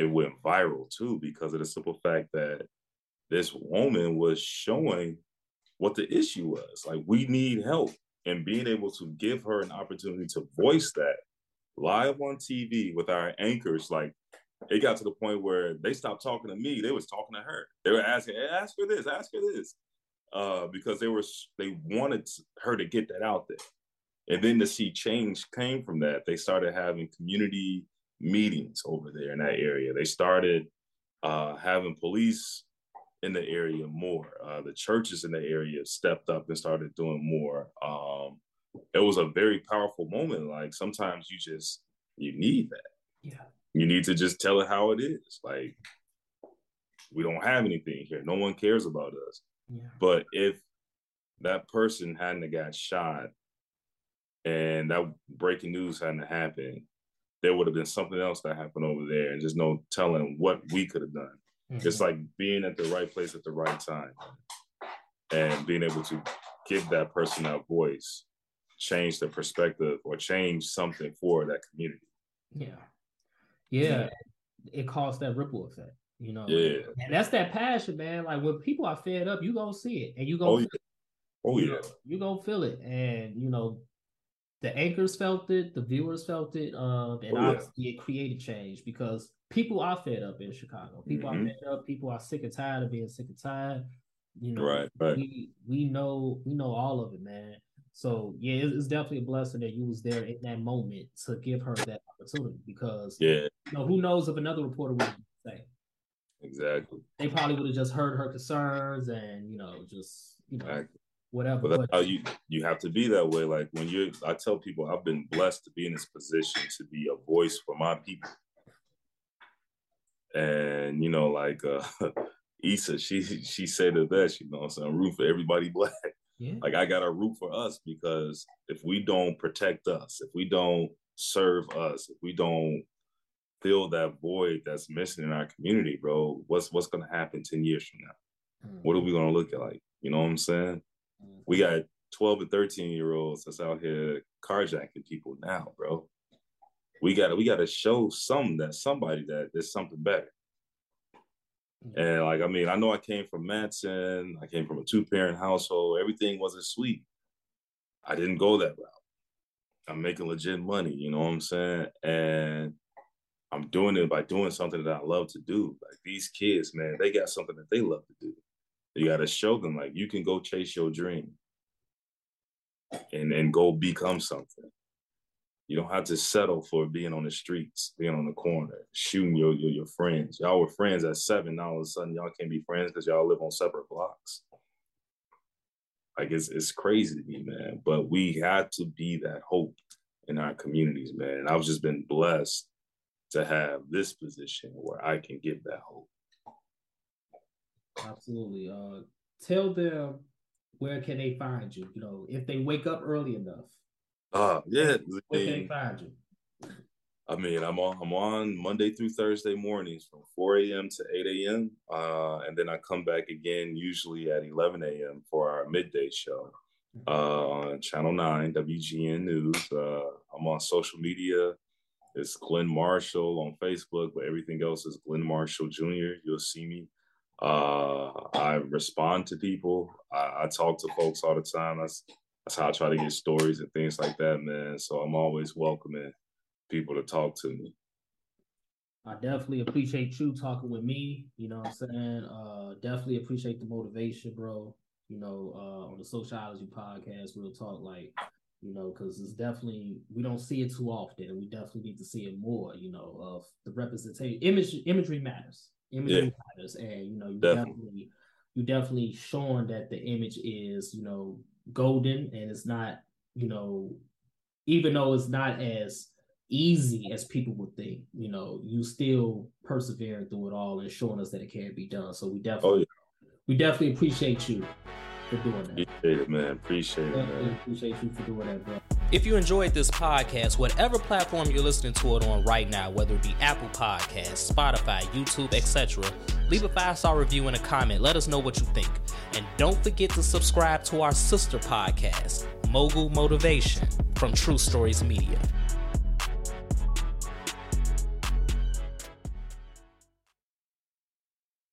It went viral too because of the simple fact that this woman was showing what the issue was. Like, we need help. And being able to give her an opportunity to voice that live on TV with our anchors, like, it got to the point where they stopped talking to me. They was talking to her. They were asking, hey, ask her this, ask her this. Uh, because they were they wanted her to get that out there. And then to see change came from that. They started having community meetings over there in that area. They started uh, having police in the area more. Uh, the churches in the area stepped up and started doing more. Um, it was a very powerful moment. Like sometimes you just you need that. Yeah. You need to just tell it how it is. Like we don't have anything here. No one cares about us. Yeah. But if that person hadn't got shot and that breaking news hadn't happened, there would have been something else that happened over there, and just no telling what we could have done. Mm-hmm. It's like being at the right place at the right time and being able to give that person that voice, change their perspective or change something for that community. Yeah. Yeah. It caused that ripple effect, you know. Yeah. And that's that passion, man. Like when people are fed up, you gonna see it and you gonna Oh, yeah. Oh, you yeah. know, you gonna feel it. And you know, the anchors felt it, the viewers felt it, um, and Oh, yeah. it created change because people are fed up in Chicago. People Mhm. are fed up. People are sick and tired of being sick and tired. You know, Right, right. we we know we know all of it, man. So yeah, it's, it's definitely a blessing that you was there in that moment to give her that opportunity because Yeah, you know who knows if another reporter would say exactly. they probably would have just heard her concerns and you know just you know Exactly. Whatever. But that's how you you have to be that way. Like when you're, I tell people I've been blessed to be in this position to be a voice for my people. And you know, like uh Issa, she she said it best, you know, I'm saying root for everybody black. yeah, Like I gotta root for us because if we don't protect us, if we don't serve us, if we don't fill that void that's missing in our community, bro, what's what's gonna happen 10 years from now? What are we gonna look at like? You know what I'm saying? We got 12 and 13 year olds that's out here carjacking people now, bro. We gotta we gotta show some that somebody that there's something better. Mm-hmm. And like I mean, I know I came from Matteson, I came from a two parent household, everything wasn't sweet. I didn't go that route. I'm making legit money, you know what I'm saying? And I'm doing it by doing something that I love to do. Like these kids, man, they got something that they love to do. You got to show them like you can go chase your dream and and go become something. You don't have to settle for being on the streets, being on the corner, shooting your your, your friends. Y'all were friends at seven. Now all of a sudden y'all can't be friends because y'all live on separate blocks. Like it's it's crazy to me, man. But we had to be that hope in our communities, man. And I've just been blessed to have this position where I can give that hope. Absolutely. Uh, tell them where can they find you? You know, if they wake up early enough. Uh, yeah. Where can they find you? I mean, I'm on I'm on Monday through Thursday mornings from 4 a.m. to 8 a.m. Uh, and then I come back again usually at 11 a.m. for our midday show uh, on Channel 9, WGN News. Uh, I'm on social media. It's Glenn Marshall on Facebook, but everything else is Glenn Marshall Jr. You'll see me. Uh, I respond to people. I, I talk to folks all the time. That's that's how I try to get stories and things like that, man. So I'm always welcoming people to talk to me. I definitely appreciate you talking with me. You know what I'm saying? Uh, definitely appreciate the motivation, bro. You know, uh, on the Sociology podcast, we'll talk like, you know, because it's definitely we don't see it too often, and we definitely need to see it more. You know, of the representation, image, imagery matters. Imagery yeah. matters, and you know, you definitely. definitely, you definitely showing that the image is, you know, golden, and it's not, you know, even though it's not as easy as people would think. You know, you still persevering through it all and showing us that it can be done. So we oh, definitely, oh, yeah. we definitely appreciate you for doing that. Appreciate it, man. Appreciate it, man. Appreciate you for doing that, bro. If you enjoyed this podcast, whatever platform you're listening to it on right now, whether it be Apple Podcasts, Spotify, YouTube, etc., leave a five star review and a comment. Let us know what you think. And don't forget to subscribe to our sister podcast, Mogul Motivation, from True Stories Media.